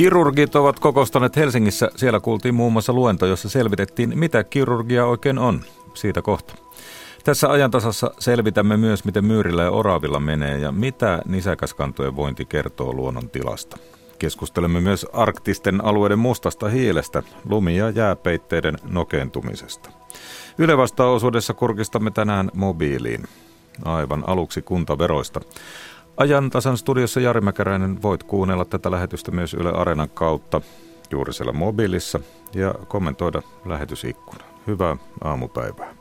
Kirurgit ovat kokostaneet Helsingissä. Siellä kuultiin muun muassa luento, jossa selvitettiin, mitä kirurgia oikein on. Siitä kohta. Tässä ajantasassa selvitämme myös, miten myyrillä ja oravilla menee ja mitä nisäkäskantojen vointi kertoo luonnon tilasta. Keskustelemme myös arktisten alueiden mustasta hiilestä, lumi- ja jääpeitteiden nokeentumisesta. Yle osuudessa kurkistamme tänään mobiiliin. Aivan aluksi kuntaveroista. Ajan tasan studiossa Jari Mäkäräinen voit kuunnella tätä lähetystä myös Yle Areenan kautta juuri siellä mobiilissa ja kommentoida lähetysikkuna. Hyvää aamupäivää.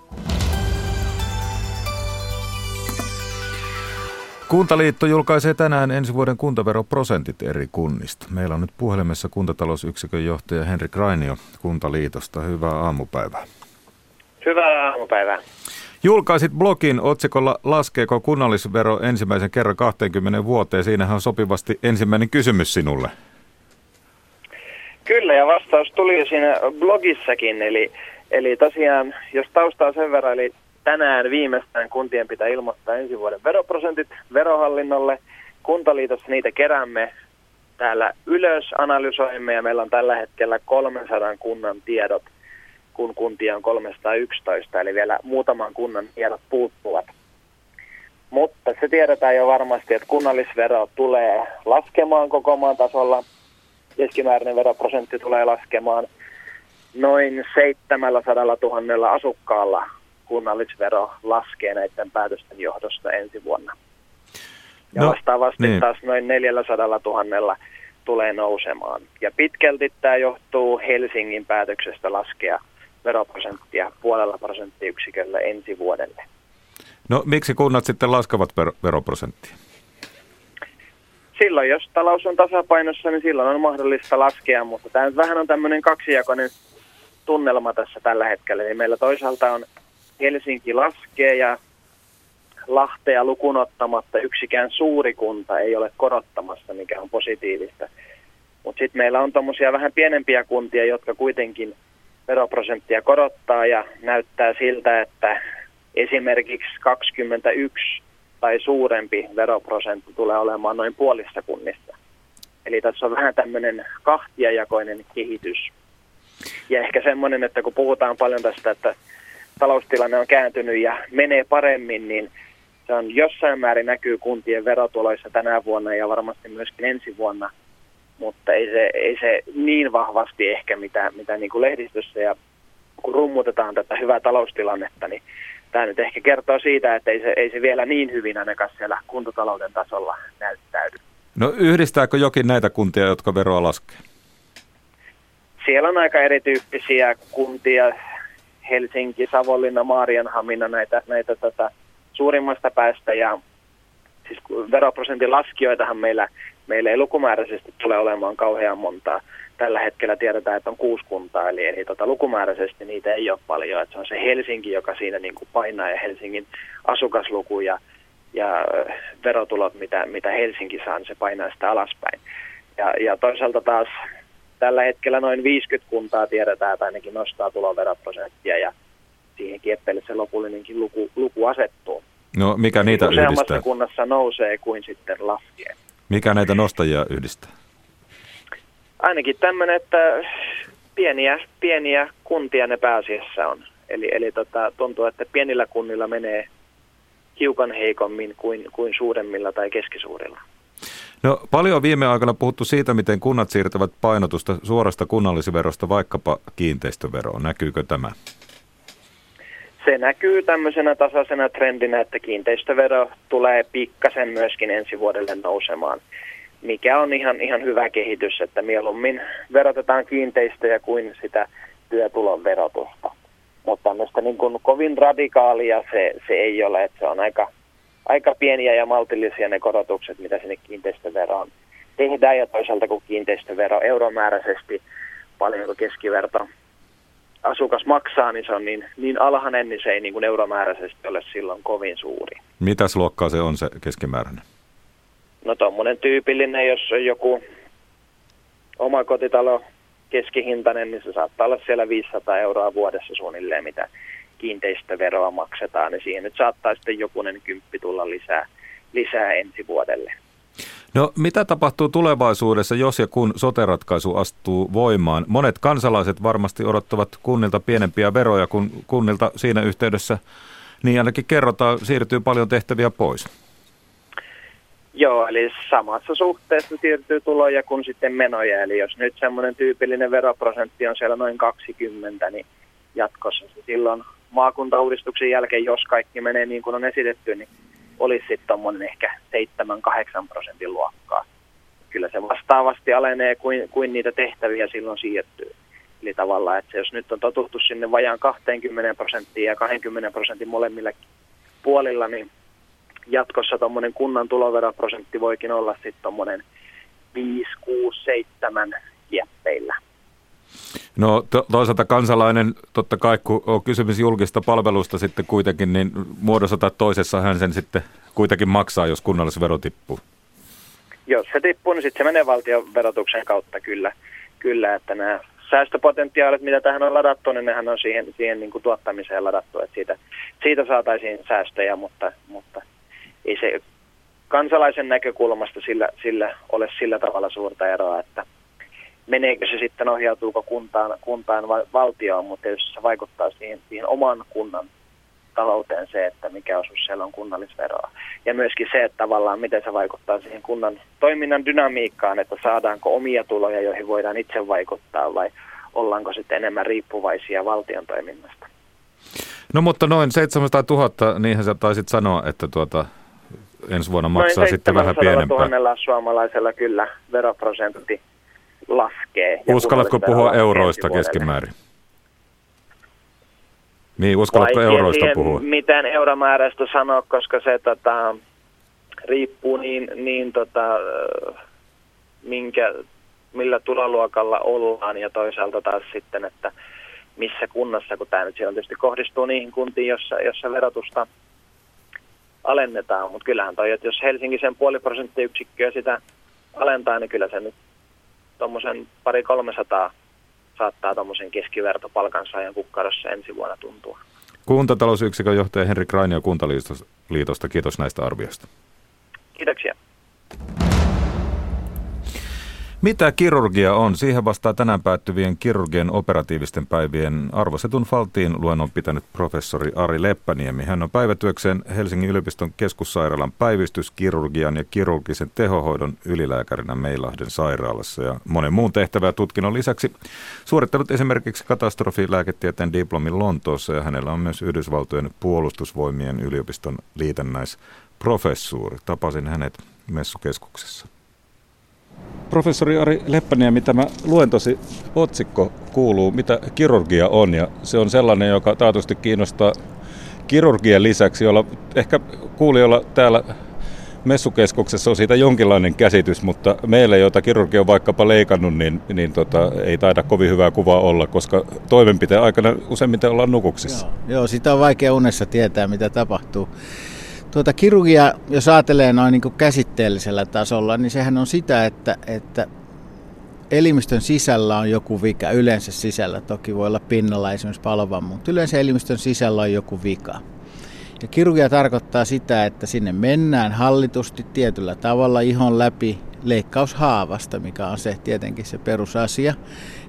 Kuntaliitto julkaisee tänään ensi vuoden kuntaveroprosentit eri kunnista. Meillä on nyt puhelimessa kuntatalousyksikön johtaja Henrik Rainio Kuntaliitosta. Hyvää aamupäivää. Hyvää aamupäivää. Julkaisit blogin otsikolla Laskeeko kunnallisvero ensimmäisen kerran 20 vuoteen? Siinähän on sopivasti ensimmäinen kysymys sinulle. Kyllä, ja vastaus tuli siinä blogissakin. Eli, eli tosiaan, jos taustaa sen verran, eli tänään viimeistään kuntien pitää ilmoittaa ensi vuoden veroprosentit verohallinnolle. Kuntaliitossa niitä keräämme täällä ylös, analysoimme ja meillä on tällä hetkellä 300 kunnan tiedot – kun kuntia on 311, eli vielä muutaman kunnan tiedot puuttuvat. Mutta se tiedetään jo varmasti, että kunnallisvero tulee laskemaan koko maan tasolla. Keskimääräinen veroprosentti tulee laskemaan noin 700 000 asukkaalla kunnallisvero laskee näiden päätösten johdosta ensi vuonna. Ja no, vastaavasti niin. taas noin 400 000 tulee nousemaan. Ja pitkälti tämä johtuu Helsingin päätöksestä laskea veroprosenttia puolella prosenttiyksiköllä ensi vuodelle. No miksi kunnat sitten laskevat ver- veroprosenttia? Silloin, jos talous on tasapainossa, niin silloin on mahdollista laskea, mutta tämä vähän on tämmöinen kaksijakoinen tunnelma tässä tällä hetkellä. Eli meillä toisaalta on Helsinki laskee ja Lahtea lukunottamatta yksikään suuri kunta ei ole korottamassa, mikä on positiivista. Mutta sitten meillä on tuommoisia vähän pienempiä kuntia, jotka kuitenkin – veroprosenttia korottaa ja näyttää siltä, että esimerkiksi 21 tai suurempi veroprosentti tulee olemaan noin puolissa kunnissa. Eli tässä on vähän tämmöinen kahtiajakoinen kehitys. Ja ehkä semmoinen, että kun puhutaan paljon tästä, että taloustilanne on kääntynyt ja menee paremmin, niin se on jossain määrin näkyy kuntien verotuloissa tänä vuonna ja varmasti myöskin ensi vuonna – mutta ei se, ei se niin vahvasti ehkä, mitä, mitä niin kuin lehdistössä ja kun rummutetaan tätä hyvää taloustilannetta, niin tämä nyt ehkä kertoo siitä, että ei se, ei se vielä niin hyvin ainakaan siellä kuntatalouden tasolla näyttäydy. No yhdistääkö jokin näitä kuntia, jotka veroa laskee? Siellä on aika erityyppisiä kuntia, Helsinki, Savonlinna, Maarianhamina, näitä, näitä tota, suurimmasta päästä ja siis veroprosentin laskijoitahan meillä meillä ei lukumääräisesti tule olemaan kauhean montaa. Tällä hetkellä tiedetään, että on kuusi kuntaa, eli, eli tota, lukumääräisesti niitä ei ole paljon. Että se on se Helsinki, joka siinä niin kuin painaa ja Helsingin asukasluku ja, ja verotulot, mitä, mitä Helsinki saa, niin se painaa sitä alaspäin. Ja, ja toisaalta taas tällä hetkellä noin 50 kuntaa tiedetään, että ainakin nostaa tuloveroprosenttia ja siihen kieppeille se lopullinenkin luku, luku asettuu. No mikä niitä yhdistää? kunnassa nousee kuin sitten laskee. Mikä näitä nostajia yhdistää? Ainakin tämmöinen, että pieniä, pieniä kuntia ne pääasiassa on. Eli, eli tota, tuntuu, että pienillä kunnilla menee hiukan heikommin kuin, kuin suuremmilla tai keskisuurilla. No, paljon on viime aikoina puhuttu siitä, miten kunnat siirtävät painotusta suorasta kunnallisverosta vaikkapa kiinteistöveroon. Näkyykö tämä? Se näkyy tämmöisenä tasaisena trendinä, että kiinteistövero tulee pikkasen myöskin ensi vuodelle nousemaan, mikä on ihan, ihan hyvä kehitys, että mieluummin verotetaan kiinteistöjä kuin sitä työtulon verotusta. Mutta tämmöistä niin kuin kovin radikaalia se, se ei ole, että se on aika, aika pieniä ja maltillisia ne korotukset, mitä sinne kiinteistöveroon tehdään ja toisaalta kun kiinteistövero euromääräisesti paljon keskiverto asukas maksaa, niin se on niin, niin alhainen, niin se ei niin kuin euromääräisesti ole silloin kovin suuri. Mitäs luokkaa se on se keskimääräinen? No tuommoinen tyypillinen, jos on joku oma kotitalo keskihintainen, niin se saattaa olla siellä 500 euroa vuodessa suunnilleen, mitä kiinteistöveroa maksetaan, niin siihen nyt saattaa sitten jokunen kymppi tulla lisää, lisää ensi vuodelle. No mitä tapahtuu tulevaisuudessa, jos ja kun soteratkaisu astuu voimaan? Monet kansalaiset varmasti odottavat kunnilta pienempiä veroja, kun kunnilta siinä yhteydessä, niin ainakin kerrotaan, siirtyy paljon tehtäviä pois. Joo, eli samassa suhteessa siirtyy tuloja kuin sitten menoja. Eli jos nyt semmoinen tyypillinen veroprosentti on siellä noin 20, niin jatkossa silloin maakuntauudistuksen jälkeen, jos kaikki menee niin kuin on esitetty, niin olisi sitten tuommoinen ehkä 7-8 prosentin luokkaa. Kyllä se vastaavasti alenee kuin, kuin niitä tehtäviä silloin siirtyy. Eli tavallaan, että jos nyt on totuttu sinne vajaan 20 prosenttia ja 20 prosentin molemmilla puolilla, niin jatkossa tuommoinen kunnan tuloveroprosentti voikin olla sitten tuommoinen 5, 6, 7 jäppeillä. No to, toisaalta kansalainen, totta kai kun on kysymys julkista palvelusta sitten kuitenkin, niin muodossa tai toisessa hän sen sitten kuitenkin maksaa, jos kunnallisvero tippuu. Jos se tippuu, niin sitten se menee valtion verotuksen kautta kyllä, kyllä että nämä säästöpotentiaalit, mitä tähän on ladattu, niin nehän on siihen, siihen niin kuin tuottamiseen ladattu, että siitä, siitä saataisiin säästöjä, mutta, mutta ei se kansalaisen näkökulmasta sillä, sillä ole sillä tavalla suurta eroa, että meneekö se sitten, ohjautuuko kuntaan, kuntaan vai valtioon, mutta jos se vaikuttaa siihen, siihen oman kunnan talouteen se, että mikä osuus siellä on kunnallisveroa. Ja myöskin se, että tavallaan miten se vaikuttaa siihen kunnan toiminnan dynamiikkaan, että saadaanko omia tuloja, joihin voidaan itse vaikuttaa vai ollaanko sitten enemmän riippuvaisia valtion toiminnasta. No mutta noin 700 000, niinhän sä taisit sanoa, että tuota, ensi vuonna maksaa Noin sitten vähän pienempää. Noin suomalaisella kyllä veroprosentti laskee. Uskallatko puhua euroista keskimäärin? Niin, uskallatko Vaikea euroista puhua? mitään euromääräistä sanoa, koska se tota, riippuu niin, niin tota, minkä, millä tuloluokalla ollaan ja toisaalta taas sitten, että missä kunnassa, kun tämä nyt tietysti kohdistuu niihin kuntiin, jossa, jossa verotusta alennetaan, mutta kyllähän toi, että jos Helsinki sen puoli prosenttiyksikköä sitä alentaa, niin kyllä se nyt tuommoisen pari 300 saattaa tuommoisen keskiverto palkansaajan kukkarossa ensi vuonna tuntua. Kuntatalousyksikön johtaja Henrik Rainio Kuntaliitosta, kiitos näistä arvioista. Kiitoksia. Mitä kirurgia on? Siihen vastaa tänään päättyvien kirurgien operatiivisten päivien arvostetun Faltiin luennon pitänyt professori Ari Leppäniemi. Hän on päivätyökseen Helsingin yliopiston keskussairaalan päivystyskirurgian ja kirurgisen tehohoidon ylilääkärinä Meilahden sairaalassa ja monen muun tehtävää tutkinnon lisäksi suorittanut esimerkiksi katastrofilääketieteen diplomin Lontoossa ja hänellä on myös Yhdysvaltojen puolustusvoimien yliopiston liitännäisprofessuuri. Tapasin hänet messukeskuksessa. Professori Ari Leppäniemi, tämä luentosi otsikko kuuluu, mitä kirurgia on, ja se on sellainen, joka taatusti kiinnostaa kirurgian lisäksi, jolla ehkä kuulijoilla täällä messukeskuksessa on siitä jonkinlainen käsitys, mutta meille, joita kirurgi on vaikkapa leikannut, niin, niin tota, ei taida kovin hyvää kuvaa olla, koska toimenpiteen aikana useimmiten ollaan nukuksissa. Joo, joo sitä on vaikea unessa tietää, mitä tapahtuu. Tuota kirurgia, jos ajattelee noin niin käsitteellisellä tasolla, niin sehän on sitä, että, että elimistön sisällä on joku vika. Yleensä sisällä toki voi olla pinnalla esimerkiksi palovan, mutta yleensä elimistön sisällä on joku vika. Ja kirurgia tarkoittaa sitä, että sinne mennään hallitusti tietyllä tavalla ihon läpi leikkaushaavasta, mikä on se tietenkin se perusasia.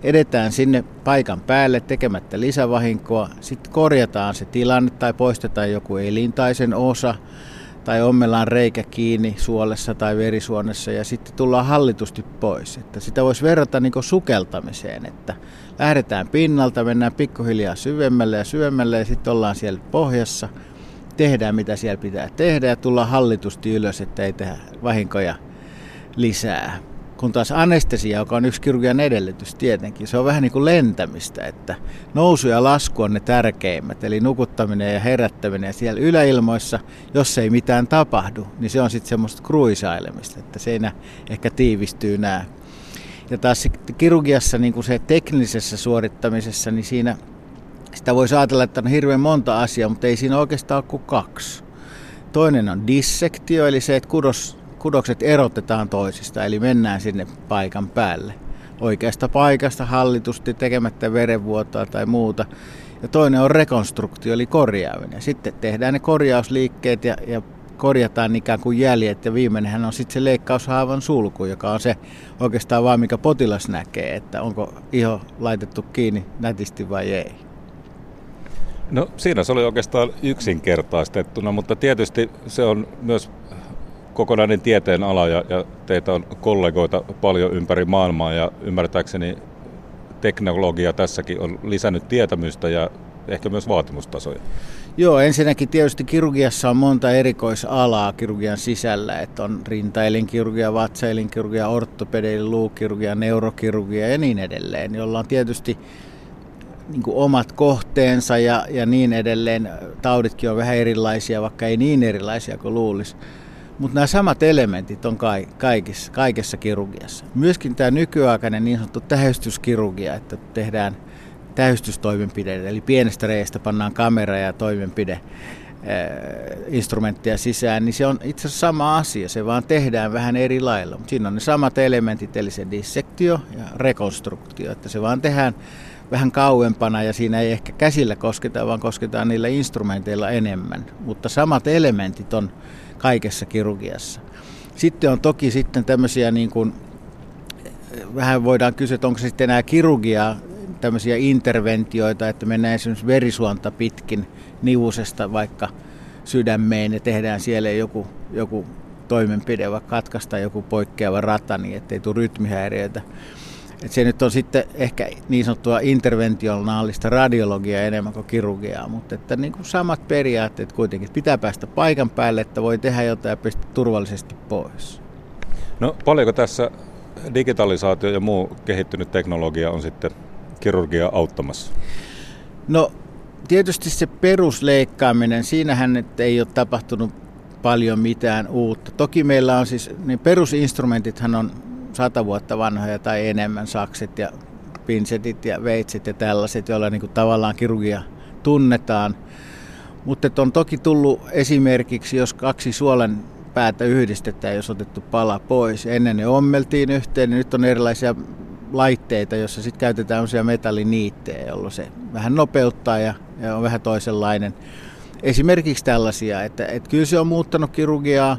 Edetään sinne paikan päälle tekemättä lisävahinkoa, sitten korjataan se tilanne tai poistetaan joku elintaisen osa tai ommellaan reikä kiinni suolessa tai verisuonessa ja sitten tullaan hallitusti pois. Että sitä voisi verrata niin sukeltamiseen, että lähdetään pinnalta, mennään pikkuhiljaa syvemmälle ja syvemmälle ja sitten ollaan siellä pohjassa, tehdään mitä siellä pitää tehdä ja tullaan hallitusti ylös, että ei tehdä vahinkoja lisää. Kun taas anestesia, joka on yksi kirurgian edellytys tietenkin, se on vähän niin kuin lentämistä, että nousu ja lasku on ne tärkeimmät, eli nukuttaminen ja herättäminen. Siellä yläilmoissa, jos ei mitään tapahdu, niin se on sitten semmoista kruisailemista, että siinä ehkä tiivistyy nämä. Ja taas kirurgiassa niin kuin se teknisessä suorittamisessa, niin siinä sitä voi ajatella, että on hirveän monta asiaa, mutta ei siinä oikeastaan ole kuin kaksi. Toinen on dissektio, eli se, että kudos kudokset erotetaan toisista, eli mennään sinne paikan päälle. Oikeasta paikasta hallitusti tekemättä verenvuotoa tai muuta. Ja toinen on rekonstruktio, eli korjaaminen. Sitten tehdään ne korjausliikkeet ja, ja korjataan ikään kuin jäljet ja viimeinenhän on sitten se leikkaushaavan sulku, joka on se oikeastaan vaan mikä potilas näkee, että onko iho laitettu kiinni nätisti vai ei. No siinä se oli oikeastaan yksinkertaistettuna, mutta tietysti se on myös kokonainen tieteen ala ja, ja teitä on kollegoita paljon ympäri maailmaa ja ymmärtääkseni teknologia tässäkin on lisännyt tietämystä ja ehkä myös vaatimustasoja. Joo, ensinnäkin tietysti kirurgiassa on monta erikoisalaa kirurgian sisällä, että on rintaelinkirurgia, vatsaelinkirurgia, ortopedi, luukirurgia, neurokirurgia ja niin edelleen, jolla on tietysti niin omat kohteensa ja, ja niin edelleen. Tauditkin on vähän erilaisia, vaikka ei niin erilaisia kuin luulisi. Mutta nämä samat elementit on kaikissa, kaikessa kirurgiassa. Myöskin tämä nykyaikainen niin sanottu tähystyskirurgia, että tehdään tähystystoimenpiteitä, eli pienestä reiästä pannaan kamera ja toimenpide instrumenttia sisään, niin se on itse asiassa sama asia, se vaan tehdään vähän eri lailla. Mutta siinä on ne samat elementit, eli se dissektio ja rekonstruktio, että se vaan tehdään vähän kauempana ja siinä ei ehkä käsillä kosketa, vaan kosketaan niillä instrumenteilla enemmän. Mutta samat elementit on kaikessa kirurgiassa. Sitten on toki sitten tämmöisiä niin kuin, vähän voidaan kysyä, että onko se sitten enää kirurgia, tämmöisiä interventioita, että mennään esimerkiksi verisuonta pitkin nivusesta vaikka sydämeen ja tehdään siellä joku, joku toimenpide, vaikka katkaista joku poikkeava rata niin ettei tule rytmihäiriöitä. Et se nyt on sitten ehkä niin sanottua interventionaalista radiologiaa enemmän kuin kirurgiaa, mutta että niin kuin samat periaatteet kuitenkin. Pitää päästä paikan päälle, että voi tehdä jotain ja pistä turvallisesti pois. No paljonko tässä digitalisaatio ja muu kehittynyt teknologia on sitten kirurgia auttamassa? No tietysti se perusleikkaaminen, siinähän ei ole tapahtunut paljon mitään uutta. Toki meillä on siis, niin perusinstrumentithan on sata vuotta vanhoja tai enemmän, sakset ja pinsetit ja veitset ja tällaiset, joilla niin kuin tavallaan kirurgia tunnetaan. Mutta on toki tullut esimerkiksi, jos kaksi suolen päätä yhdistetään, jos otettu pala pois. Ennen ne ommeltiin yhteen, niin nyt on erilaisia laitteita, joissa sitten käytetään usein metalliniittejä, jolloin se vähän nopeuttaa ja, ja on vähän toisenlainen. Esimerkiksi tällaisia, että, että kyllä se on muuttanut kirurgiaa,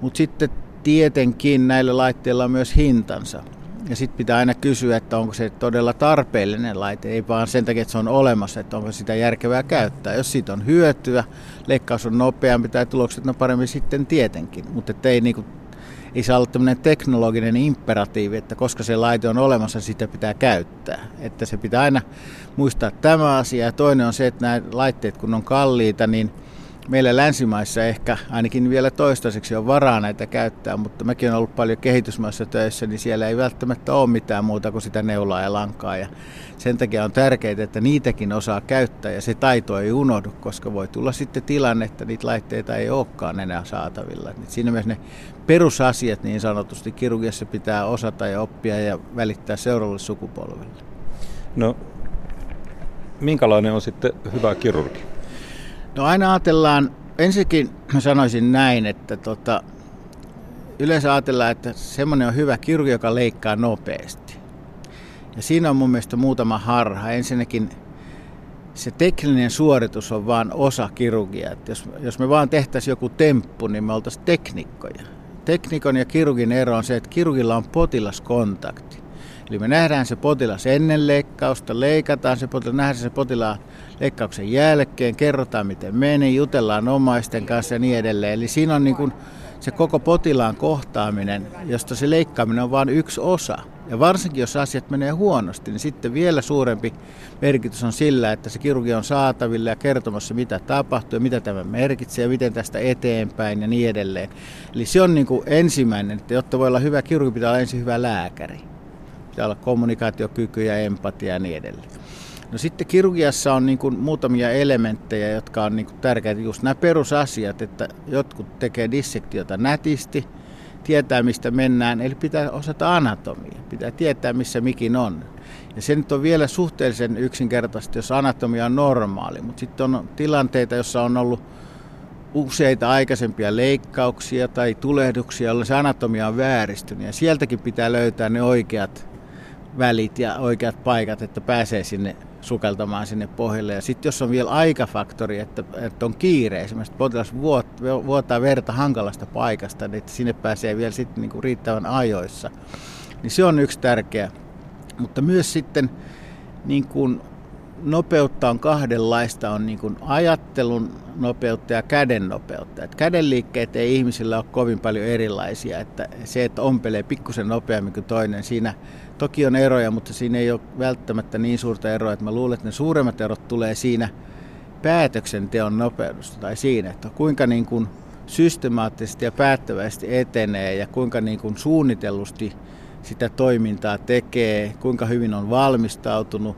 mutta sitten tietenkin näillä laitteilla on myös hintansa. Ja sitten pitää aina kysyä, että onko se todella tarpeellinen laite, ei vaan sen takia, että se on olemassa, että onko sitä järkevää käyttää. Jos siitä on hyötyä, leikkaus on nopeampi tai tulokset on paremmin sitten tietenkin, mutta ei, niinku, ei saa olla tämmöinen teknologinen imperatiivi, että koska se laite on olemassa, sitä pitää käyttää. Että se pitää aina muistaa tämä asia. Ja toinen on se, että nämä laitteet kun on kalliita, niin – meillä länsimaissa ehkä ainakin vielä toistaiseksi on varaa näitä käyttää, mutta mäkin olen ollut paljon kehitysmaissa töissä, niin siellä ei välttämättä ole mitään muuta kuin sitä neulaa ja lankaa. Ja sen takia on tärkeää, että niitäkin osaa käyttää ja se taito ei unohdu, koska voi tulla sitten tilanne, että niitä laitteita ei olekaan enää saatavilla. Siinä myös ne perusasiat niin sanotusti kirurgiassa pitää osata ja oppia ja välittää seuraavalle sukupolvelle. No, minkälainen on sitten hyvä kirurgi? No aina ajatellaan, ensinnäkin mä sanoisin näin, että tota, yleensä ajatellaan, että semmoinen on hyvä kirurgi, joka leikkaa nopeasti. Ja siinä on mun mielestä muutama harha. Ensinnäkin se tekninen suoritus on vain osa kirurgiaa. Että jos, jos me vaan tehtäisiin joku temppu, niin me oltaisiin teknikkoja. Teknikon ja kirurgin ero on se, että kirurgilla on potilaskontakti. Eli me nähdään se potilas ennen leikkausta, leikataan se potilas, nähdään se potilaan leikkauksen jälkeen, kerrotaan miten meni, jutellaan omaisten kanssa ja niin edelleen. Eli siinä on niin kuin se koko potilaan kohtaaminen, josta se leikkaaminen on vain yksi osa. Ja varsinkin jos asiat menee huonosti, niin sitten vielä suurempi merkitys on sillä, että se kirurgi on saatavilla ja kertomassa, mitä tapahtuu ja mitä tämä merkitsee ja miten tästä eteenpäin ja niin edelleen. Eli se on niin kuin ensimmäinen, että jotta voi olla hyvä kirurgi, pitää olla ensin hyvä lääkäri. Pitää olla kommunikaatiokyky ja empatia ja niin edelleen. No sitten kirurgiassa on niin kuin muutamia elementtejä, jotka on niin kuin tärkeitä. Just nämä perusasiat, että jotkut tekee dissektiota nätisti, tietää mistä mennään, eli pitää osata anatomia, pitää tietää missä mikin on. Ja se nyt on vielä suhteellisen yksinkertaisesti, jos anatomia on normaali, mutta sitten on tilanteita, jossa on ollut useita aikaisempia leikkauksia tai tulehduksia, jolloin se anatomia on vääristynyt. Ja sieltäkin pitää löytää ne oikeat välit ja oikeat paikat, että pääsee sinne sukeltamaan sinne pohjalle. Ja sitten jos on vielä aikafaktori, että, että on kiire, esimerkiksi potilas vuot, vuotaa verta hankalasta paikasta, niin että sinne pääsee vielä sitten niin kuin riittävän ajoissa, niin se on yksi tärkeä. Mutta myös sitten niin kuin nopeutta on kahdenlaista, on niin kuin ajattelun nopeutta ja käden nopeutta. Et käden liikkeet ei ihmisillä ole kovin paljon erilaisia, että se, että ompelee pikkusen nopeammin kuin toinen, siinä toki on eroja, mutta siinä ei ole välttämättä niin suurta eroa, että mä luulen, että ne suuremmat erot tulee siinä päätöksenteon nopeudesta tai siinä, että kuinka niin kuin systemaattisesti ja päättävästi etenee ja kuinka niin kuin suunnitellusti sitä toimintaa tekee, kuinka hyvin on valmistautunut,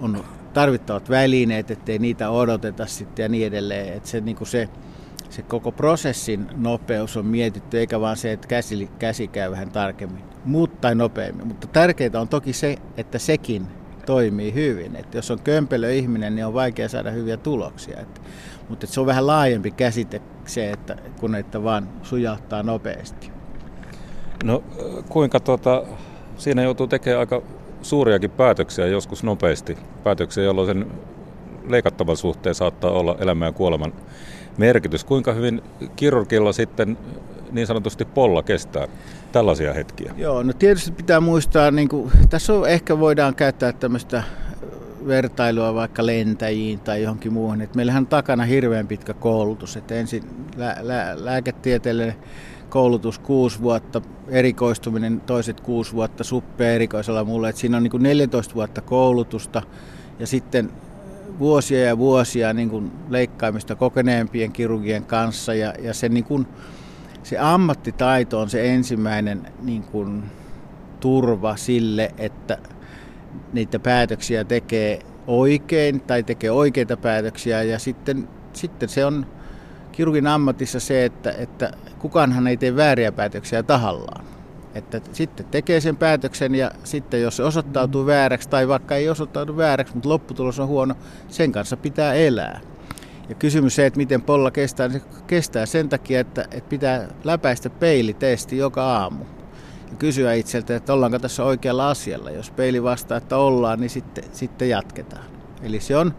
on tarvittavat välineet, ettei niitä odoteta sitten ja niin edelleen. Että se, niin kuin se, se koko prosessin nopeus on mietitty, eikä vaan se, että käsi, käsi käy vähän tarkemmin mutta nopeammin. Mutta tärkeintä on toki se, että sekin toimii hyvin. Että jos on kömpelö ihminen, niin on vaikea saada hyviä tuloksia. Että, mutta että se on vähän laajempi käsite se, että kun että vaan sujahtaa nopeasti. No kuinka tuota, siinä joutuu tekemään aika suuriakin päätöksiä joskus nopeasti. Päätöksiä, jolloin sen leikattavan suhteen saattaa olla elämän ja kuoleman merkitys. Kuinka hyvin kirurgilla sitten niin sanotusti polla kestää tällaisia hetkiä? Joo, no tietysti pitää muistaa, niin kuin, tässä on, ehkä voidaan käyttää tämmöistä vertailua vaikka lentäjiin tai johonkin muuhun. Et meillähän on takana hirveän pitkä koulutus. Et ensin lä- lä- lääketieteellinen koulutus kuusi vuotta, erikoistuminen toiset kuusi vuotta, suppea erikoisella mulle. Et siinä on niin kuin 14 vuotta koulutusta ja sitten vuosia ja vuosia niin kuin leikkaamista kokeneempien kirurgien kanssa ja, ja se, niin kuin, se ammattitaito on se ensimmäinen niin kuin, turva sille, että niitä päätöksiä tekee oikein tai tekee oikeita päätöksiä ja sitten, sitten se on kirurgin ammatissa se, että, että kukaanhan ei tee vääriä päätöksiä tahallaan. Että sitten tekee sen päätöksen ja sitten jos se osoittautuu vääräksi tai vaikka ei osoittaudu vääräksi, mutta lopputulos on huono, sen kanssa pitää elää. Ja kysymys se, että miten polla kestää, niin se kestää sen takia, että, että pitää läpäistä peilitesti joka aamu. Ja kysyä itseltä, että ollaanko tässä oikealla asialla. Jos peili vastaa, että ollaan, niin sitten, sitten jatketaan. Eli se on,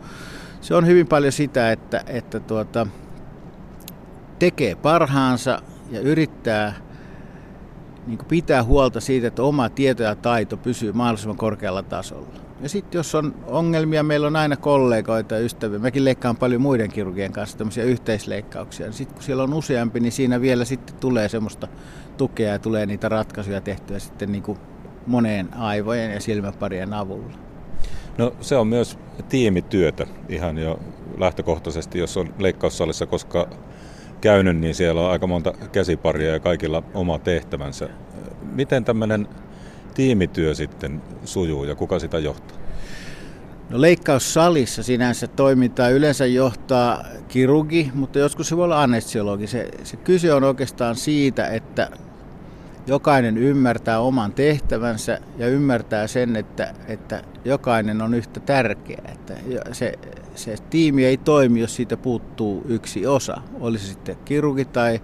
se on hyvin paljon sitä, että, että tuota, tekee parhaansa ja yrittää niin pitää huolta siitä, että oma tieto ja taito pysyy mahdollisimman korkealla tasolla. Ja sitten jos on ongelmia, meillä on aina kollegoita ja ystäviä. Mäkin leikkaan paljon muiden kirurgien kanssa tämmöisiä yhteisleikkauksia. Sitten kun siellä on useampi, niin siinä vielä sitten tulee semmoista tukea ja tulee niitä ratkaisuja tehtyä sitten niin kuin moneen aivojen ja silmäparien avulla. No se on myös tiimityötä ihan jo lähtökohtaisesti, jos on leikkaussalissa, koska käynyt, niin siellä on aika monta käsiparia ja kaikilla oma tehtävänsä. Miten tämmöinen tiimityö sitten sujuu ja kuka sitä johtaa? No leikkaussalissa sinänsä toimintaa yleensä johtaa kirurgi, mutta joskus se voi olla anestesiologi. Se, se kyse on oikeastaan siitä, että jokainen ymmärtää oman tehtävänsä ja ymmärtää sen, että, että jokainen on yhtä tärkeä. Että se, se tiimi ei toimi, jos siitä puuttuu yksi osa. Olisi sitten kirurgi tai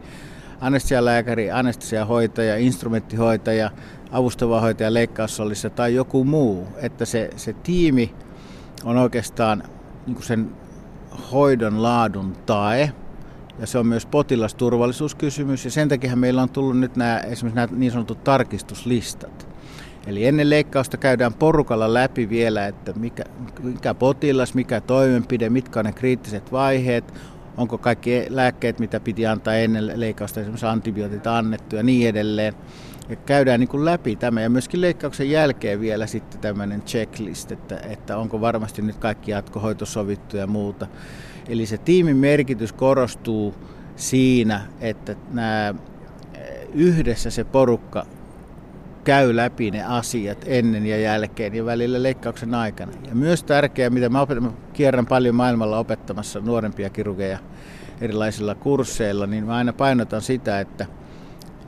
anestesialääkäri, anestesiahoitaja, instrumenttihoitaja, avustava hoitaja leikkaussalissa tai joku muu. Että se, se tiimi on oikeastaan niin sen hoidon laadun tae. Ja se on myös potilasturvallisuuskysymys ja sen takia meillä on tullut nyt nämä, esimerkiksi nämä niin sanotut tarkistuslistat. Eli ennen leikkausta käydään porukalla läpi vielä, että mikä, mikä potilas, mikä toimenpide, mitkä on ne kriittiset vaiheet, onko kaikki lääkkeet, mitä piti antaa ennen leikkausta, esimerkiksi antibiootit annettu ja niin edelleen. Ja käydään niin kuin läpi tämä ja myöskin leikkauksen jälkeen vielä sitten tämmöinen checklist, että, että onko varmasti nyt kaikki jatkohoito sovittu ja muuta. Eli se tiimin merkitys korostuu siinä, että nämä yhdessä se porukka käy läpi ne asiat ennen ja jälkeen ja välillä leikkauksen aikana. Ja myös tärkeää, mitä mä, opetan, mä kierrän paljon maailmalla opettamassa nuorempia kirurgeja erilaisilla kursseilla, niin mä aina painotan sitä, että,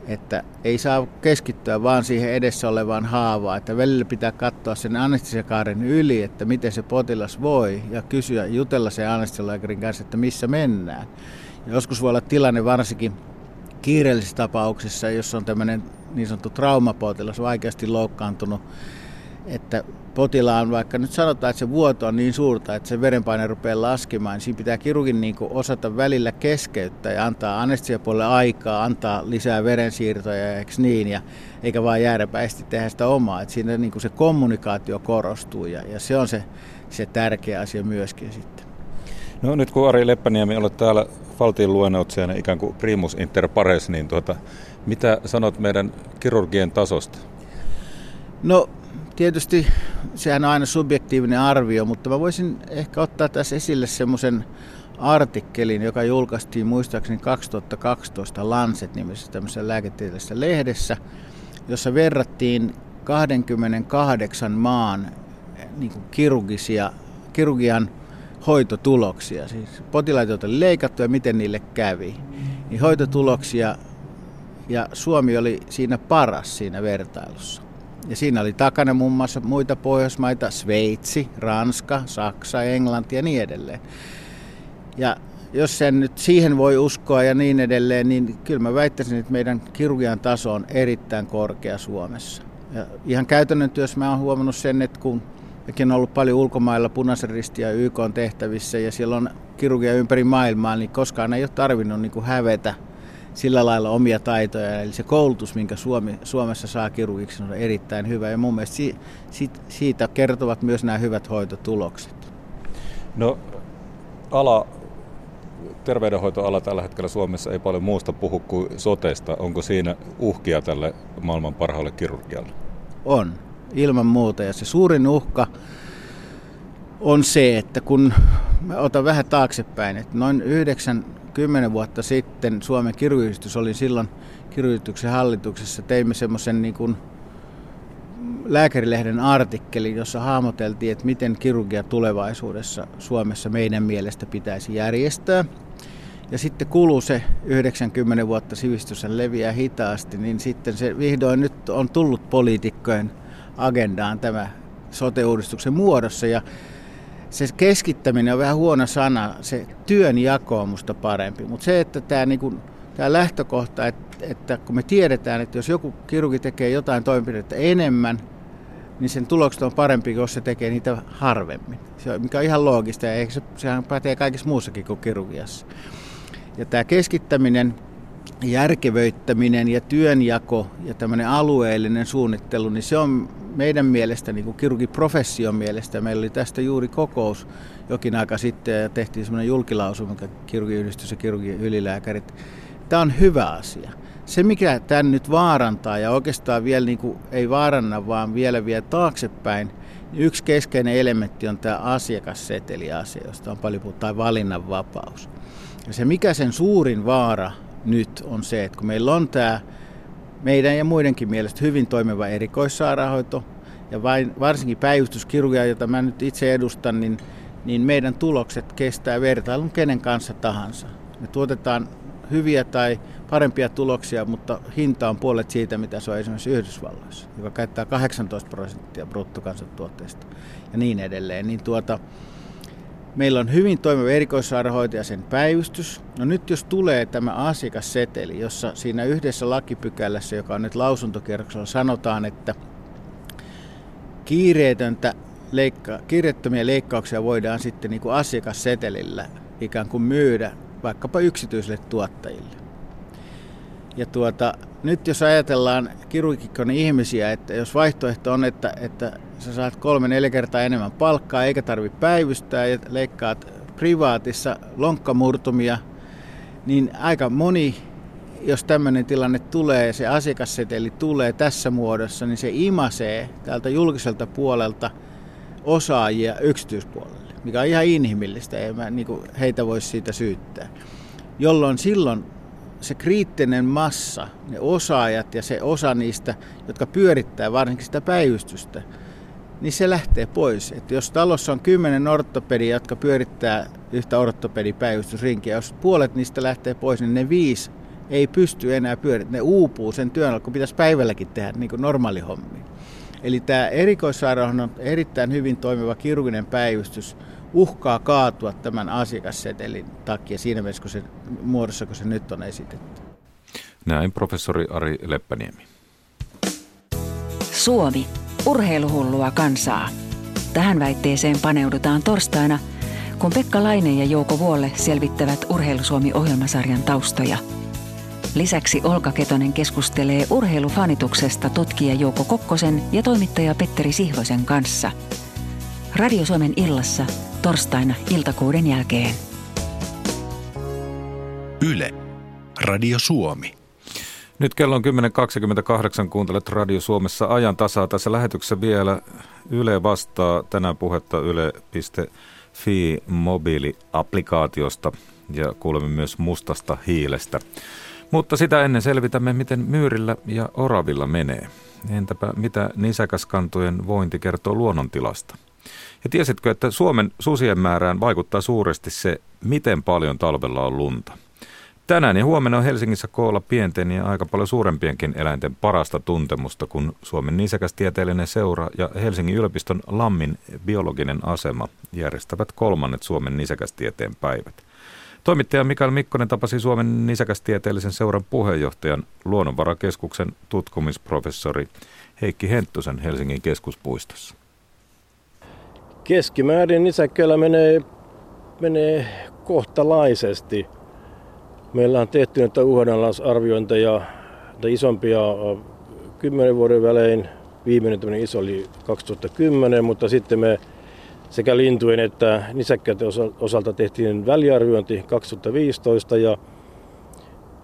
että ei saa keskittyä vaan siihen edessä olevaan haavaan, että välillä pitää katsoa sen anestesiakaaren yli, että miten se potilas voi ja kysyä, jutella sen anestesialääkärin kanssa, että missä mennään. Ja joskus voi olla tilanne varsinkin kiireellisissä tapauksissa, jos on tämmöinen niin sanottu traumapotilas, vaikeasti loukkaantunut että potilaan, vaikka nyt sanotaan, että se vuoto on niin suurta, että se verenpaine rupeaa laskemaan, niin siinä pitää kirurgin niin osata välillä keskeyttää ja antaa anestesiapuolelle aikaa, antaa lisää verensiirtoja, eikö niin, ja, eikä vaan jääräpäisesti tehdä sitä omaa. Että siinä niin se kommunikaatio korostuu ja, ja se on se, se tärkeä asia myöskin sitten. No nyt kun Ari Leppäniemi olet täällä Valtion luennoitsijana ikään kuin primus inter pares, niin tuota, mitä sanot meidän kirurgien tasosta? No tietysti sehän on aina subjektiivinen arvio, mutta mä voisin ehkä ottaa tässä esille semmoisen artikkelin, joka julkaistiin muistaakseni 2012 Lancet-nimisessä tämmöisessä lääketieteellisessä lehdessä, jossa verrattiin 28 maan niin kuin kirurgisia, kirurgian hoitotuloksia, siis potilaita, joita oli leikattu ja miten niille kävi. Niin hoitotuloksia ja Suomi oli siinä paras siinä vertailussa. Ja siinä oli takana muun muassa muita Pohjoismaita, Sveitsi, Ranska, Saksa, Englanti ja niin edelleen. Ja jos sen nyt siihen voi uskoa ja niin edelleen, niin kyllä mä väittäisin, että meidän kirurgian taso on erittäin korkea Suomessa. Ja ihan käytännön työssä mä oon huomannut sen, että kun Mäkin on ollut paljon ulkomailla punaisen ristin ja YK on tehtävissä ja siellä on kirurgia ympäri maailmaa, niin koskaan ei ole tarvinnut niin kuin hävetä sillä lailla omia taitoja. Eli se koulutus, minkä Suomi, Suomessa saa kirurgiksi, on erittäin hyvä. Ja mun mielestä si, si, siitä kertovat myös nämä hyvät hoitotulokset. No, ala, terveydenhoitoala tällä hetkellä Suomessa ei paljon muusta puhu kuin sotesta. Onko siinä uhkia tälle maailman parhaalle kirurgialle? On ilman muuta. Ja se suurin uhka on se, että kun mä otan vähän taaksepäin, että noin 90 vuotta sitten Suomen kirurgiyhdistys oli silloin kirurgiyhdistyksen hallituksessa, teimme semmoisen niin kuin lääkärilehden artikkeli, jossa hahmoteltiin, että miten kirurgia tulevaisuudessa Suomessa meidän mielestä pitäisi järjestää. Ja sitten kuluu se 90 vuotta sivistys leviää hitaasti, niin sitten se vihdoin nyt on tullut poliitikkojen agendaan tämä sote-uudistuksen muodossa. Ja se keskittäminen on vähän huono sana, se työn jako on musta parempi. Mutta se, että tämä, niinku, lähtökohta, että, että kun me tiedetään, että jos joku kirurgi tekee jotain toimenpidettä enemmän, niin sen tulokset on parempi, jos se tekee niitä harvemmin. Se mikä on ihan loogista ja se, sehän pätee kaikessa muussakin kuin kirurgiassa. Ja tämä keskittäminen järkevöittäminen ja työnjako ja tämmöinen alueellinen suunnittelu, niin se on meidän mielestä, niin kuin kirurgiprofession mielestä, meillä oli tästä juuri kokous jokin aika sitten ja tehtiin semmoinen julkilausuma, kirurgiyhdistys ja kirurgien ylilääkärit. Tämä on hyvä asia. Se, mikä tämän nyt vaarantaa ja oikeastaan vielä niin kuin, ei vaaranna, vaan vielä vie taaksepäin, niin yksi keskeinen elementti on tämä asiakasseteliasia, josta on paljon puhuttu, tai valinnanvapaus. Ja se, mikä sen suurin vaara nyt on se, että kun meillä on tämä meidän ja muidenkin mielestä hyvin toimiva erikoissairaanhoito ja vain, varsinkin päivystyskirurgia, jota mä nyt itse edustan, niin, niin meidän tulokset kestää vertailun kenen kanssa tahansa. Me tuotetaan hyviä tai parempia tuloksia, mutta hinta on puolet siitä, mitä se on esimerkiksi Yhdysvalloissa, joka käyttää 18 prosenttia bruttokansantuotteesta ja niin edelleen. Niin tuota, Meillä on hyvin toimiva erikoissairaanhoito ja sen päivystys. No nyt jos tulee tämä asiakasseteli, jossa siinä yhdessä lakipykälässä, joka on nyt lausuntokierroksella, sanotaan, että kiireetöntä leikka- kiireettömiä leikkauksia voidaan sitten niin kuin asiakassetelillä ikään kuin myydä vaikkapa yksityisille tuottajille. Ja tuota, nyt jos ajatellaan kirurgikon ihmisiä, että jos vaihtoehto on, että, että sä saat kolme neljä kertaa enemmän palkkaa eikä tarvitse päivystää ja leikkaat privaatissa lonkkamurtumia, niin aika moni, jos tämmöinen tilanne tulee, se asiakasseteli tulee tässä muodossa, niin se imasee täältä julkiselta puolelta osaajia yksityispuolelle, mikä on ihan inhimillistä, ei mä, niin heitä voisi siitä syyttää. Jolloin silloin se kriittinen massa, ne osaajat ja se osa niistä, jotka pyörittää varsinkin sitä päivystystä, niin se lähtee pois. Että jos talossa on kymmenen ortopedia, jotka pyörittää yhtä ortopedipäivystysrinkiä, jos puolet niistä lähtee pois, niin ne viisi ei pysty enää pyörittämään. Ne uupuu sen työn, kun pitäisi päivälläkin tehdä niin kuin normaali hommi. Eli tämä erikoissairaanhoidon on erittäin hyvin toimiva kirurginen päivystys uhkaa kaatua tämän asiakassetelin takia siinä mielessä, kun se, muodossa, kun se nyt on esitetty. Näin professori Ari Leppäniemi. Suomi urheiluhullua kansaa. Tähän väitteeseen paneudutaan torstaina, kun Pekka Laine ja Jouko Vuolle selvittävät Urheilusuomi-ohjelmasarjan taustoja. Lisäksi Olka Ketonen keskustelee urheilufanituksesta tutkija Jouko Kokkosen ja toimittaja Petteri Sihvosen kanssa. Radio Suomen illassa torstaina iltakuuden jälkeen. Yle. Radio Suomi. Nyt kello on 10.28, kuuntelet Radio Suomessa ajan tasaa. Tässä lähetyksessä vielä Yle vastaa tänään puhetta yle.fi mobiiliaplikaatiosta ja kuulemme myös mustasta hiilestä. Mutta sitä ennen selvitämme, miten myyrillä ja oravilla menee. Entäpä mitä nisäkäskantojen vointi kertoo luonnontilasta? Ja tiesitkö, että Suomen susien määrään vaikuttaa suuresti se, miten paljon talvella on lunta? Tänään ja huomenna on Helsingissä koolla pienten ja aika paljon suurempienkin eläinten parasta tuntemusta, kun Suomen nisäkästieteellinen seura ja Helsingin yliopiston Lammin biologinen asema järjestävät kolmannet Suomen nisäkästieteen päivät. Toimittaja Mikael Mikkonen tapasi Suomen nisäkästieteellisen seuran puheenjohtajan Luonnonvarakeskuksen tutkimusprofessori Heikki Henttusen Helsingin keskuspuistossa. Keskimäärin nisäkkäillä menee, menee kohtalaisesti. Meillä on tehty näitä uhanalaisarviointeja, isompia kymmenen vuoden välein. Viimeinen iso oli 2010, mutta sitten me sekä lintujen että nisäkkäiden osalta tehtiin väliarviointi 2015 ja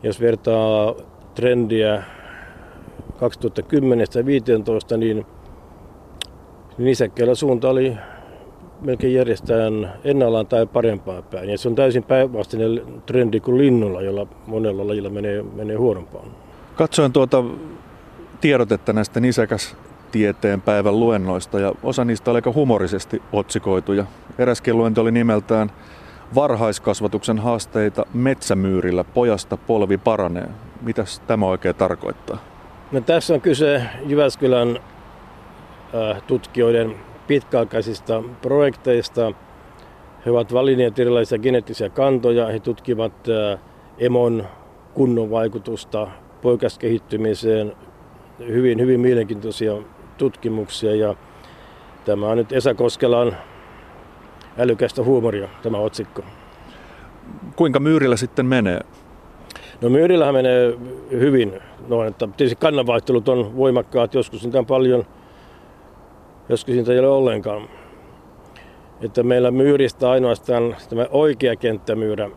jos vertaa trendiä 2010 ja 2015, niin nisäkkäillä suunta oli melkein järjestään ennallaan tai parempaa päin. Ja se on täysin päinvastainen trendi kuin linnulla, jolla monella lajilla menee, menee huonompaan. Katsoin tuota tiedotetta näistä nisäkäs tieteen päivän luennoista ja osa niistä oli aika humorisesti otsikoituja. Eräskin luento oli nimeltään Varhaiskasvatuksen haasteita metsämyyrillä pojasta polvi paranee. Mitäs tämä oikein tarkoittaa? No, tässä on kyse Jyväskylän äh, tutkijoiden pitkäaikaisista projekteista. He ovat valinneet erilaisia geneettisiä kantoja. He tutkivat äh, emon kunnon vaikutusta poikaskehittymiseen. Hyvin, hyvin mielenkiintoisia tutkimuksia ja tämä on nyt Esa Koskelan älykästä huumoria, tämä otsikko. Kuinka myyrillä sitten menee? No myyrillähän menee hyvin. No, että tietysti kannanvaihtelut on voimakkaat, joskus niitä on paljon, joskus niitä ei ole ollenkaan. Että meillä myyristä ainoastaan tämä oikea kenttämyyrä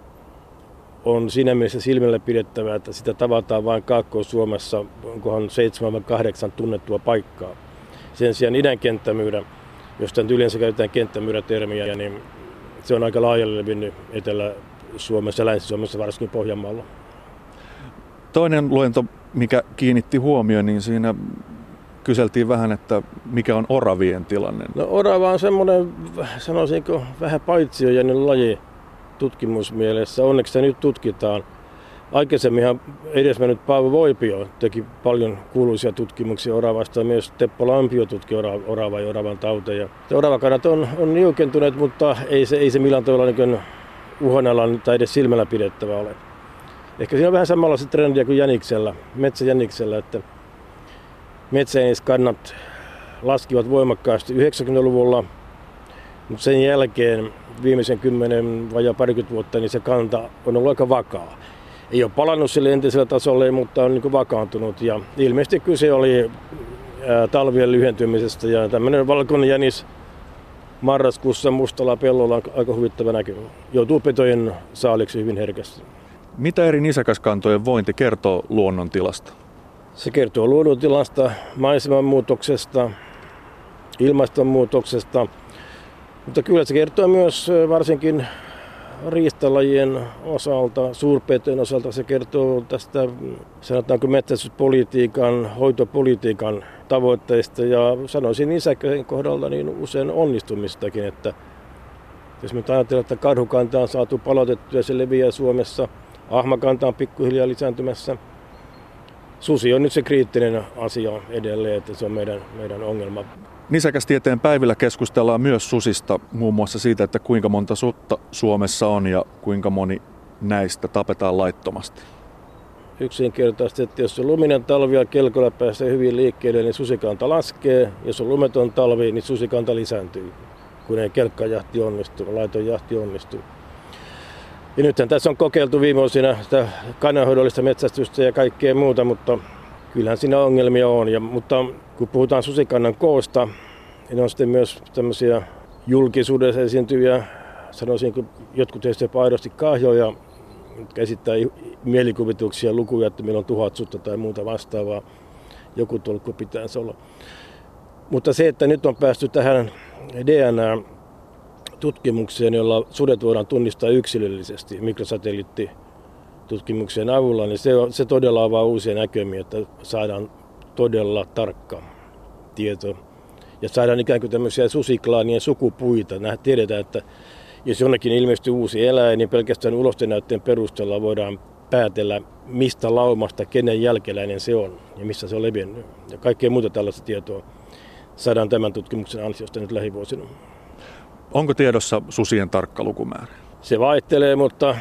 on siinä mielessä silmällä pidettävää, että sitä tavataan vain Kaakkois-Suomessa, onkohan 7-8 tunnettua paikkaa. Sen sijaan idän kenttämyyrä, josta nyt yleensä käytetään kenttämyyrätermiä, niin se on aika laajalle levinnyt Etelä-Suomessa, Länsi-Suomessa, varsinkin Pohjanmaalla. Toinen luento, mikä kiinnitti huomioon, niin siinä kyseltiin vähän, että mikä on oravien tilanne. No orava on semmoinen, sanoisinko, vähän paitsiojainen laji tutkimusmielessä. Onneksi se nyt tutkitaan – Aikaisemminhan edesmennyt Paavo Voipio teki paljon kuuluisia tutkimuksia oravasta. Myös Teppo Lampio tutki orava ja oravan tauteja. Oravakannat on, on niukentuneet, mutta ei se, ei se millään tavalla niin uhanallan tai edes silmällä pidettävä ole. Ehkä siinä on vähän samanlaista trendiä kuin jäniksellä, metsäjäniksellä, että metsäjäniskannat laskivat voimakkaasti 90-luvulla, mutta sen jälkeen viimeisen kymmenen vajaa parikymmentä vuotta niin se kanta on ollut aika vakaa ei ole palannut sille entiselle tasolle, mutta on niin vakaantunut. Ja ilmeisesti kyse oli talvien lyhentymisestä ja tämmöinen valkoinen jänis marraskuussa mustalla pellolla on aika huvittava näky. Joutuu petojen saaliksi hyvin herkästi. Mitä eri nisäkäskantojen vointi kertoo luonnontilasta? Se kertoo luonnontilasta, maisemanmuutoksesta, ilmastonmuutoksesta, mutta kyllä se kertoo myös varsinkin riistalajien osalta, suurpetojen osalta se kertoo tästä, sanotaanko metsästyspolitiikan, hoitopolitiikan tavoitteista. Ja sanoisin nisäköjen kohdalla niin usein onnistumistakin, että jos me ajatellaan, että karhukanta on saatu palautettua ja se leviää Suomessa, ahmakanta on pikkuhiljaa lisääntymässä, susi on nyt se kriittinen asia edelleen, että se on meidän, meidän ongelma. Nisäkästieteen päivillä keskustellaan myös susista, muun muassa siitä, että kuinka monta sutta Suomessa on ja kuinka moni näistä tapetaan laittomasti. yksinkertaisesti, että jos on luminen talvi ja kelkolla pääsee hyvin liikkeelle, niin susikanta laskee. Jos on lumeton talvi, niin susikanta lisääntyy, kun ei kelkkajahti onnistu, laiton jahti onnistuu. Ja nythän tässä on kokeiltu viime vuosina sitä kannanhoidollista metsästystä ja kaikkea muuta, mutta kyllähän siinä ongelmia on. Ja, mutta kun puhutaan susikannan koosta, niin on sitten myös tämmöisiä julkisuudessa esiintyviä, sanoisin, jotkut teistä jopa aidosti kahjoja, jotka esittää mielikuvituksia, lukuja, että meillä on tuhat sutta tai muuta vastaavaa. Joku tolkku pitäisi olla. Mutta se, että nyt on päästy tähän DNA tutkimukseen, jolla sudet voidaan tunnistaa yksilöllisesti mikrosatelliittitutkimuksen avulla, niin se, se todella avaa uusia näkymiä, että saadaan todella tarkka tieto. Ja saadaan ikään kuin tämmöisiä susiklaanien sukupuita. tiedetään, että jos jonnekin ilmestyy uusi eläin, niin pelkästään ulostenäytteen perusteella voidaan päätellä, mistä laumasta, kenen jälkeläinen se on ja missä se on levinnyt. Ja kaikkea muuta tällaista tietoa saadaan tämän tutkimuksen ansiosta nyt lähivuosina. Onko tiedossa susien tarkka lukumäärä? Se vaihtelee, mutta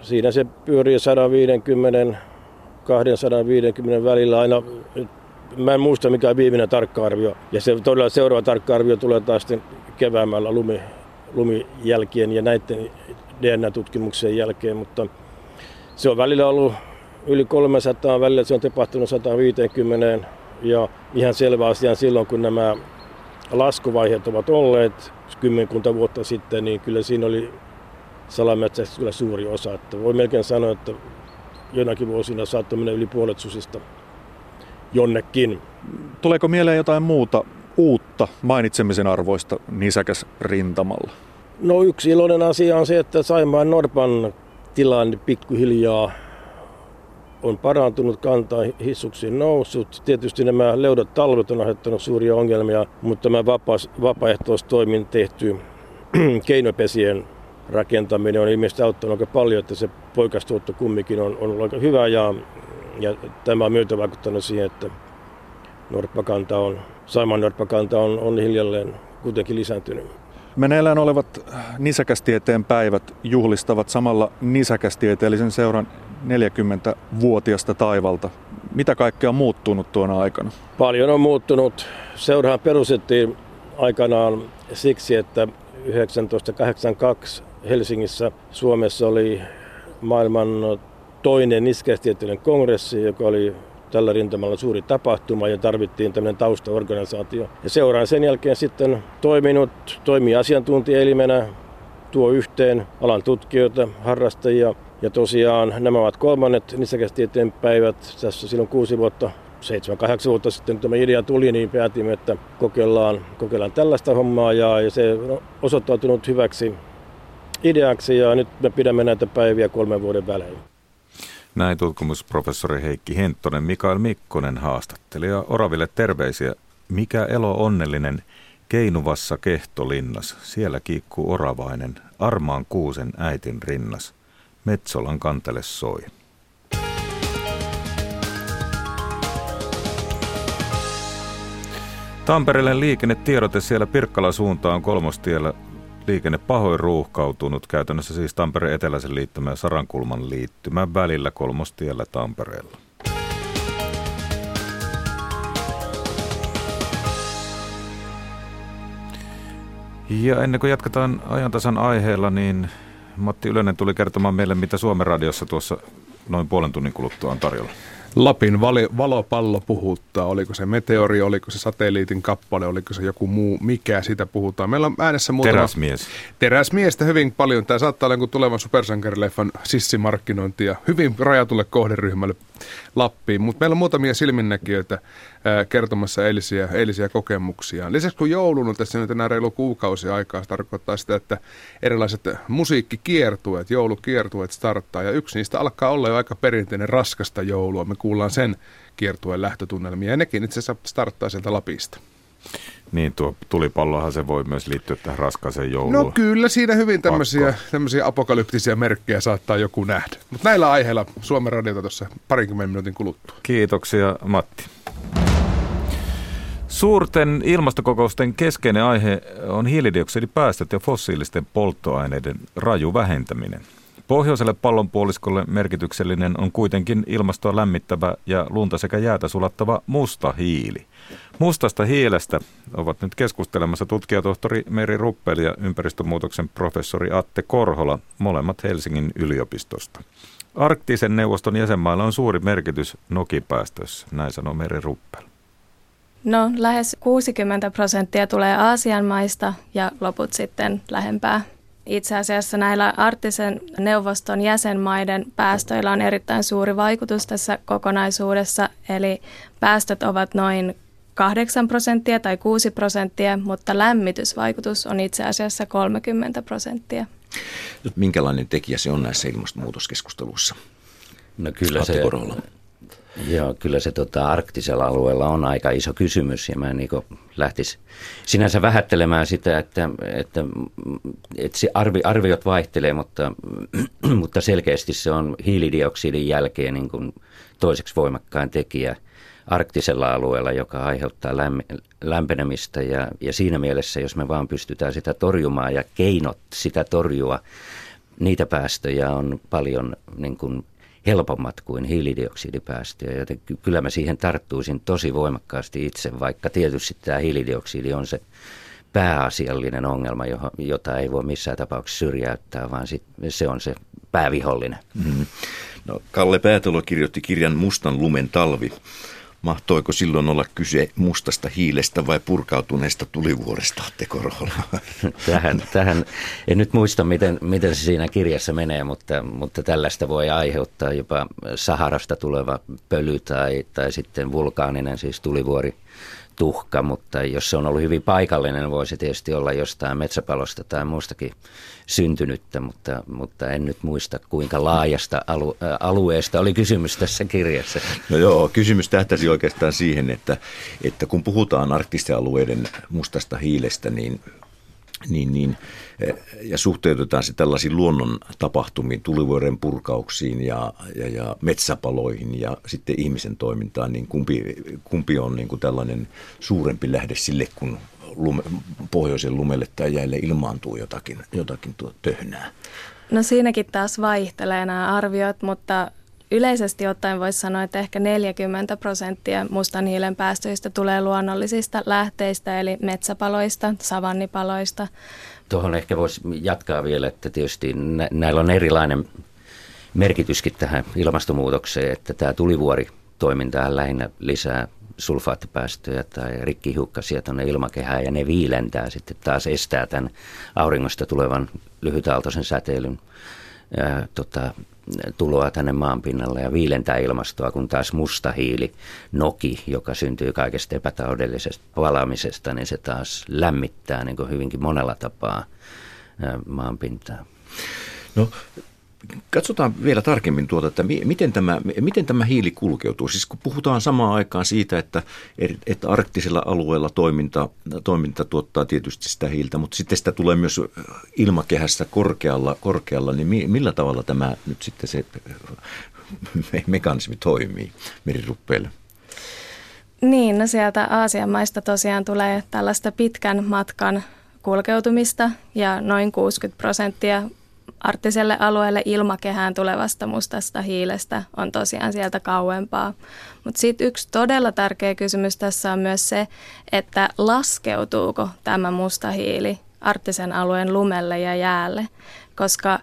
siinä se pyörii 150 250 välillä aina. Mä en muista mikä on viimeinen tarkka arvio. Ja se todella seuraava tarkka arvio tulee taas sitten keväämällä lumi, lumijälkien ja näiden DNA-tutkimuksen jälkeen, mutta se on välillä ollut yli 300, välillä se on tapahtunut 150 ja ihan selvä asia silloin, kun nämä laskuvaiheet ovat olleet kymmenkunta vuotta sitten, niin kyllä siinä oli salametsästä kyllä suuri osa. Että voi melkein sanoa, että jonakin vuosina saattoi mennä yli puolet susista jonnekin. Tuleeko mieleen jotain muuta uutta mainitsemisen arvoista nisäkäs rintamalla? No yksi iloinen asia on se, että Saimaan Norpan tilanne pikkuhiljaa on parantunut, kantaa hissuksiin noussut. Tietysti nämä leudot talvet on aiheuttanut suuria ongelmia, mutta tämä vapa- vapaaehtoistoimin tehty keinopesien rakentaminen on ilmeisesti auttanut aika paljon, että se poikastuotto kumminkin on, on ollut aika hyvä ja, ja tämä on myötä vaikuttanut siihen, että norppakanta on, Saimaan norppakanta on, on hiljalleen kuitenkin lisääntynyt. Meneillään olevat nisäkästieteen päivät juhlistavat samalla nisäkästieteellisen seuran 40-vuotiasta taivalta. Mitä kaikkea on muuttunut tuona aikana? Paljon on muuttunut. Seurahan perustettiin aikanaan siksi, että 1982 Helsingissä Suomessa oli maailman toinen nisäkästieteellinen kongressi, joka oli tällä rintamalla suuri tapahtuma ja tarvittiin tämmöinen taustaorganisaatio. Ja seuraan sen jälkeen sitten toiminut, toimii asiantuntijaelimenä, tuo yhteen alan tutkijoita, harrastajia. Ja tosiaan nämä ovat kolmannet nisäkästieteen päivät. Tässä silloin kuusi vuotta, seitsemän, kahdeksan vuotta sitten tämä idea tuli, niin päätimme, että kokeillaan, kokeillaan tällaista hommaa ja, ja se on osoittautunut hyväksi ideaksi ja nyt me pidämme näitä päiviä kolmen vuoden välein. Näin tutkimusprofessori Heikki Henttonen, Mikael Mikkonen haastatteli ja Oraville terveisiä. Mikä elo onnellinen keinuvassa kehtolinnas, siellä kiikkuu oravainen, armaan kuusen äitin rinnas. Metsolan kantele soi. Tampereelle liikennetiedote siellä Pirkkala suuntaan kolmostiellä liikenne pahoin ruuhkautunut, käytännössä siis Tampereen eteläisen liittymän ja Sarankulman liittymän välillä kolmostiellä Tampereella. Ja ennen kuin jatketaan ajantasan aiheella, niin Matti Ylönen tuli kertomaan meille, mitä Suomen radiossa tuossa noin puolen tunnin kuluttua on tarjolla. Lapin vali, valopallo puhuttaa. Oliko se meteori, oliko se satelliitin kappale, oliko se joku muu, mikä sitä puhutaan. Meillä on äänessä muutama... Teräsmies. Teräsmiestä hyvin paljon. Tämä saattaa olla tulevan supersankarileffan sissimarkkinointi ja hyvin rajatulle kohderyhmälle Lappiin. Mutta meillä on muutamia silminnäkijöitä kertomassa eilisiä, eilisiä kokemuksia. Lisäksi kun joulun on tässä nyt enää reilu kuukausi aikaa, se tarkoittaa sitä, että erilaiset musiikkikiertueet, joulukiertueet starttaa. Ja yksi niistä alkaa olla jo aika perinteinen raskasta joulua. Me kuullaan sen kiertueen lähtötunnelmia ja nekin itse asiassa starttaa sieltä Lapista. Niin, tuo tulipallohan se voi myös liittyä tähän raskaaseen jouluun. No kyllä, siinä hyvin tämmöisiä, tämmöisiä apokalyptisia merkkejä saattaa joku nähdä. Mutta näillä aiheilla Suomen radiota tuossa parinkymmenen minuutin kuluttua. Kiitoksia Matti. Suurten ilmastokokousten keskeinen aihe on hiilidioksidipäästöt ja fossiilisten polttoaineiden raju vähentäminen. Pohjoiselle pallonpuoliskolle merkityksellinen on kuitenkin ilmastoa lämmittävä ja lunta sekä jäätä sulattava musta hiili. Mustasta hiilestä ovat nyt keskustelemassa tutkijatohtori Meri Ruppel ja ympäristömuutoksen professori Atte Korhola, molemmat Helsingin yliopistosta. Arktisen neuvoston jäsenmailla on suuri merkitys nokipäästössä, näin sanoo Meri Ruppel. No lähes 60 prosenttia tulee Aasian maista ja loput sitten lähempää. Itse asiassa näillä arktisen neuvoston jäsenmaiden päästöillä on erittäin suuri vaikutus tässä kokonaisuudessa, eli päästöt ovat noin 8 prosenttia tai 6 prosenttia, mutta lämmitysvaikutus on itse asiassa 30 prosenttia. Minkälainen tekijä se on näissä ilmastonmuutoskeskusteluissa? No kyllä se, Joo, kyllä se tota, arktisella alueella on aika iso kysymys ja mä niin lähtisi sinänsä vähättelemään sitä, että, että, että se arvi, arviot vaihtelee, mutta, mutta selkeästi se on hiilidioksidin jälkeen niin kuin toiseksi voimakkain tekijä arktisella alueella, joka aiheuttaa lämpenemistä. Ja, ja siinä mielessä, jos me vaan pystytään sitä torjumaan ja keinot sitä torjua, niitä päästöjä on paljon niin kuin helpommat kuin hiilidioksidipäästöjä, joten kyllä mä siihen tarttuisin tosi voimakkaasti itse, vaikka tietysti tämä hiilidioksidi on se pääasiallinen ongelma, jota ei voi missään tapauksessa syrjäyttää, vaan sit se on se päävihollinen. Mm. No, Kalle Päätalo kirjoitti kirjan Mustan lumen talvi. Mahtoiko silloin olla kyse mustasta hiilestä vai purkautuneesta tulivuoresta, Korhola? Tähän, tähän, en nyt muista, miten, miten se siinä kirjassa menee, mutta, mutta tällaista voi aiheuttaa jopa Saharasta tuleva pöly tai, tai sitten vulkaaninen, siis tulivuori tuhka, mutta jos se on ollut hyvin paikallinen, voi se tietysti olla jostain metsäpalosta tai muustakin syntynyttä, mutta, mutta en nyt muista kuinka laajasta alu, ä, alueesta oli kysymys tässä kirjassa. No joo, kysymys tähtäisi oikeastaan siihen, että, että kun puhutaan arktisten alueiden mustasta hiilestä, niin niin, niin, ja suhteutetaan se tällaisiin luonnon tapahtumiin, tulivuoren purkauksiin ja, ja, ja metsäpaloihin ja sitten ihmisen toimintaan, niin kumpi, kumpi on niin kuin tällainen suurempi lähde sille, kun lume, pohjoisen lumelle tai jäille ilmaantuu jotakin, jotakin tuo töhnää? No siinäkin taas vaihtelee nämä arviot, mutta yleisesti ottaen voisi sanoa, että ehkä 40 prosenttia mustan hiilen päästöistä tulee luonnollisista lähteistä, eli metsäpaloista, savannipaloista. Tuohon ehkä voisi jatkaa vielä, että tietysti näillä on erilainen merkityskin tähän ilmastonmuutokseen, että tämä tulivuori toiminta lähinnä lisää sulfaattipäästöjä tai rikkihiukkasia tuonne ilmakehään ja ne viilentää sitten taas estää tämän auringosta tulevan lyhytaaltoisen säteilyn ää, tota, tuloa tänne maan pinnalle ja viilentää ilmastoa, kun taas musta hiili, noki, joka syntyy kaikesta epätaudellisesta palamisesta, niin se taas lämmittää niin kuin hyvinkin monella tapaa maanpintaa. No Katsotaan vielä tarkemmin tuota, että miten tämä, miten tämä hiili kulkeutuu. Siis kun puhutaan samaan aikaan siitä, että, että arktisella alueella toiminta, toiminta tuottaa tietysti sitä hiiltä, mutta sitten sitä tulee myös ilmakehässä korkealla, korkealla niin millä tavalla tämä nyt sitten se mekanismi toimii meriruppeille? Niin, no sieltä Aasian maista tosiaan tulee tällaista pitkän matkan kulkeutumista ja noin 60 prosenttia arktiselle alueelle ilmakehään tulevasta mustasta hiilestä on tosiaan sieltä kauempaa. Mutta sitten yksi todella tärkeä kysymys tässä on myös se, että laskeutuuko tämä musta hiili arktisen alueen lumelle ja jäälle, koska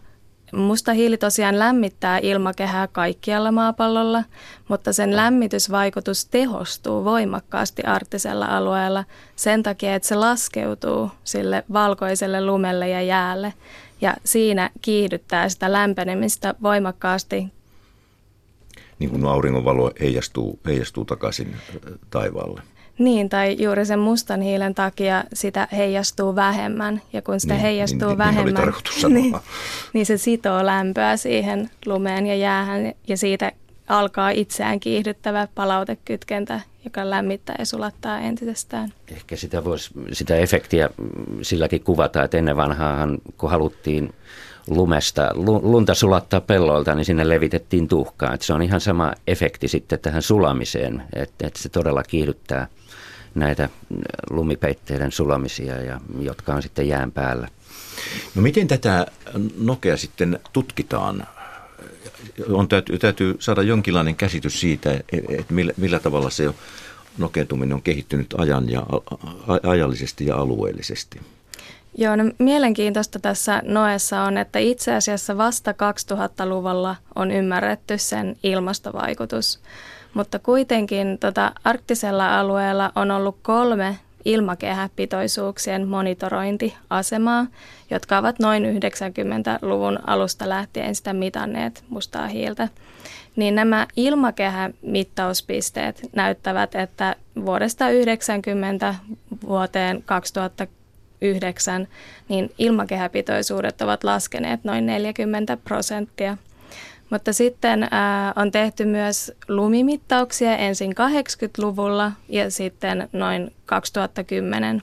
Musta hiili tosiaan lämmittää ilmakehää kaikkialla maapallolla, mutta sen lämmitysvaikutus tehostuu voimakkaasti arktisella alueella sen takia, että se laskeutuu sille valkoiselle lumelle ja jäälle ja siinä kiihdyttää sitä lämpenemistä voimakkaasti. Niin kuin auringonvalo heijastuu, heijastuu takaisin taivaalle. Niin, tai juuri sen mustan hiilen takia sitä heijastuu vähemmän. Ja kun sitä niin, heijastuu niin, vähemmän, niin, niin, niin se sitoo lämpöä siihen lumeen ja jäähän. Ja siitä alkaa itseään kiihdyttävä palautekytkentä, joka lämmittää ja sulattaa entisestään. Ehkä sitä, voisi, sitä efektiä silläkin kuvata, että ennen vanhaahan kun haluttiin lumesta, lunta sulattaa pelloilta, niin sinne levitettiin tuhkaa. Että se on ihan sama efekti sitten tähän sulamiseen, että, että se todella kiihdyttää näitä lumipeitteiden sulamisia, ja, jotka on sitten jään päällä. No miten tätä nokea sitten tutkitaan? On täytyy, täytyy saada jonkinlainen käsitys siitä, että millä, millä tavalla se nokeutuminen on kehittynyt ajan ja, ajallisesti ja alueellisesti. Joo, no mielenkiintoista tässä Noessa on, että itse asiassa vasta 2000-luvulla on ymmärretty sen ilmastovaikutus. Mutta kuitenkin tota, arktisella alueella on ollut kolme ilmakehäpitoisuuksien monitorointiasemaa, jotka ovat noin 90-luvun alusta lähtien sitä mitanneet mustaa hiiltä. Niin nämä ilmakehämittauspisteet näyttävät, että vuodesta 90 vuoteen 2009 niin ilmakehäpitoisuudet ovat laskeneet noin 40 prosenttia – mutta sitten ää, on tehty myös lumimittauksia ensin 80-luvulla ja sitten noin 2010,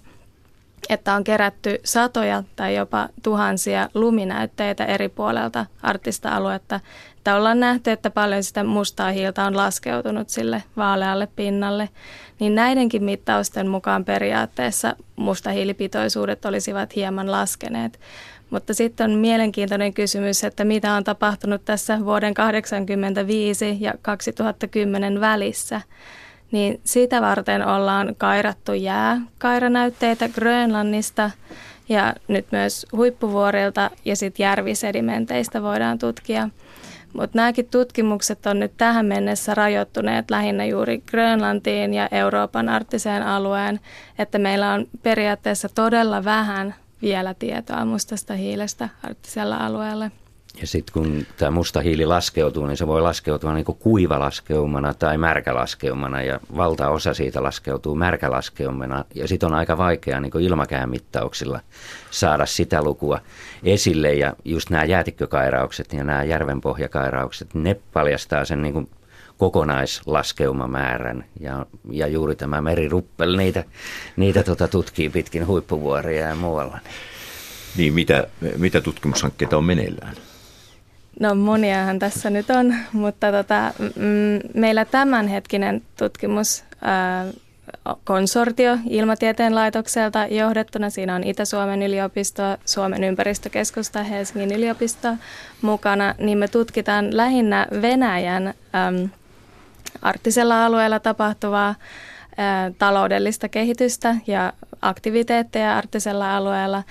että on kerätty satoja tai jopa tuhansia luminäytteitä eri puolelta artista aluetta. Että ollaan nähty, että paljon sitä mustaa hiiltä on laskeutunut sille vaalealle pinnalle. Niin näidenkin mittausten mukaan periaatteessa mustahiilipitoisuudet olisivat hieman laskeneet. Mutta sitten on mielenkiintoinen kysymys, että mitä on tapahtunut tässä vuoden 1985 ja 2010 välissä. Niin sitä varten ollaan kairattu jääkairanäytteitä Grönlannista ja nyt myös huippuvuorilta ja sitten järvisedimenteistä voidaan tutkia. Mutta nämäkin tutkimukset on nyt tähän mennessä rajoittuneet lähinnä juuri Grönlantiin ja Euroopan arktiseen alueen, että meillä on periaatteessa todella vähän vielä tietoa mustasta hiilestä arktisella alueella. Ja sitten kun tämä musta hiili laskeutuu, niin se voi laskeutua niin kuin kuivalaskeumana tai märkälaskeumana ja valtaosa siitä laskeutuu märkälaskeumana. Ja sitten on aika vaikea niin ilmakään mittauksilla saada sitä lukua esille ja just nämä jäätikkökairaukset ja nämä järvenpohjakairaukset, ne paljastaa sen niin kuin kokonaislaskeumamäärän ja, ja juuri tämä meriruppel, niitä, niitä tota tutkii pitkin huippuvuoria ja muualla. Niin, mitä, mitä tutkimushankkeita on meneillään? No moniahan tässä nyt on, mutta tota, mm, meillä tämänhetkinen tutkimus ää, konsortio Ilmatieteen laitokselta johdettuna. Siinä on Itä-Suomen yliopisto, Suomen ympäristökeskusta, Helsingin yliopisto mukana. Niin me tutkitaan lähinnä Venäjän äm, arktisella alueella tapahtuvaa ää, taloudellista kehitystä ja aktiviteetteja arktisella alueella.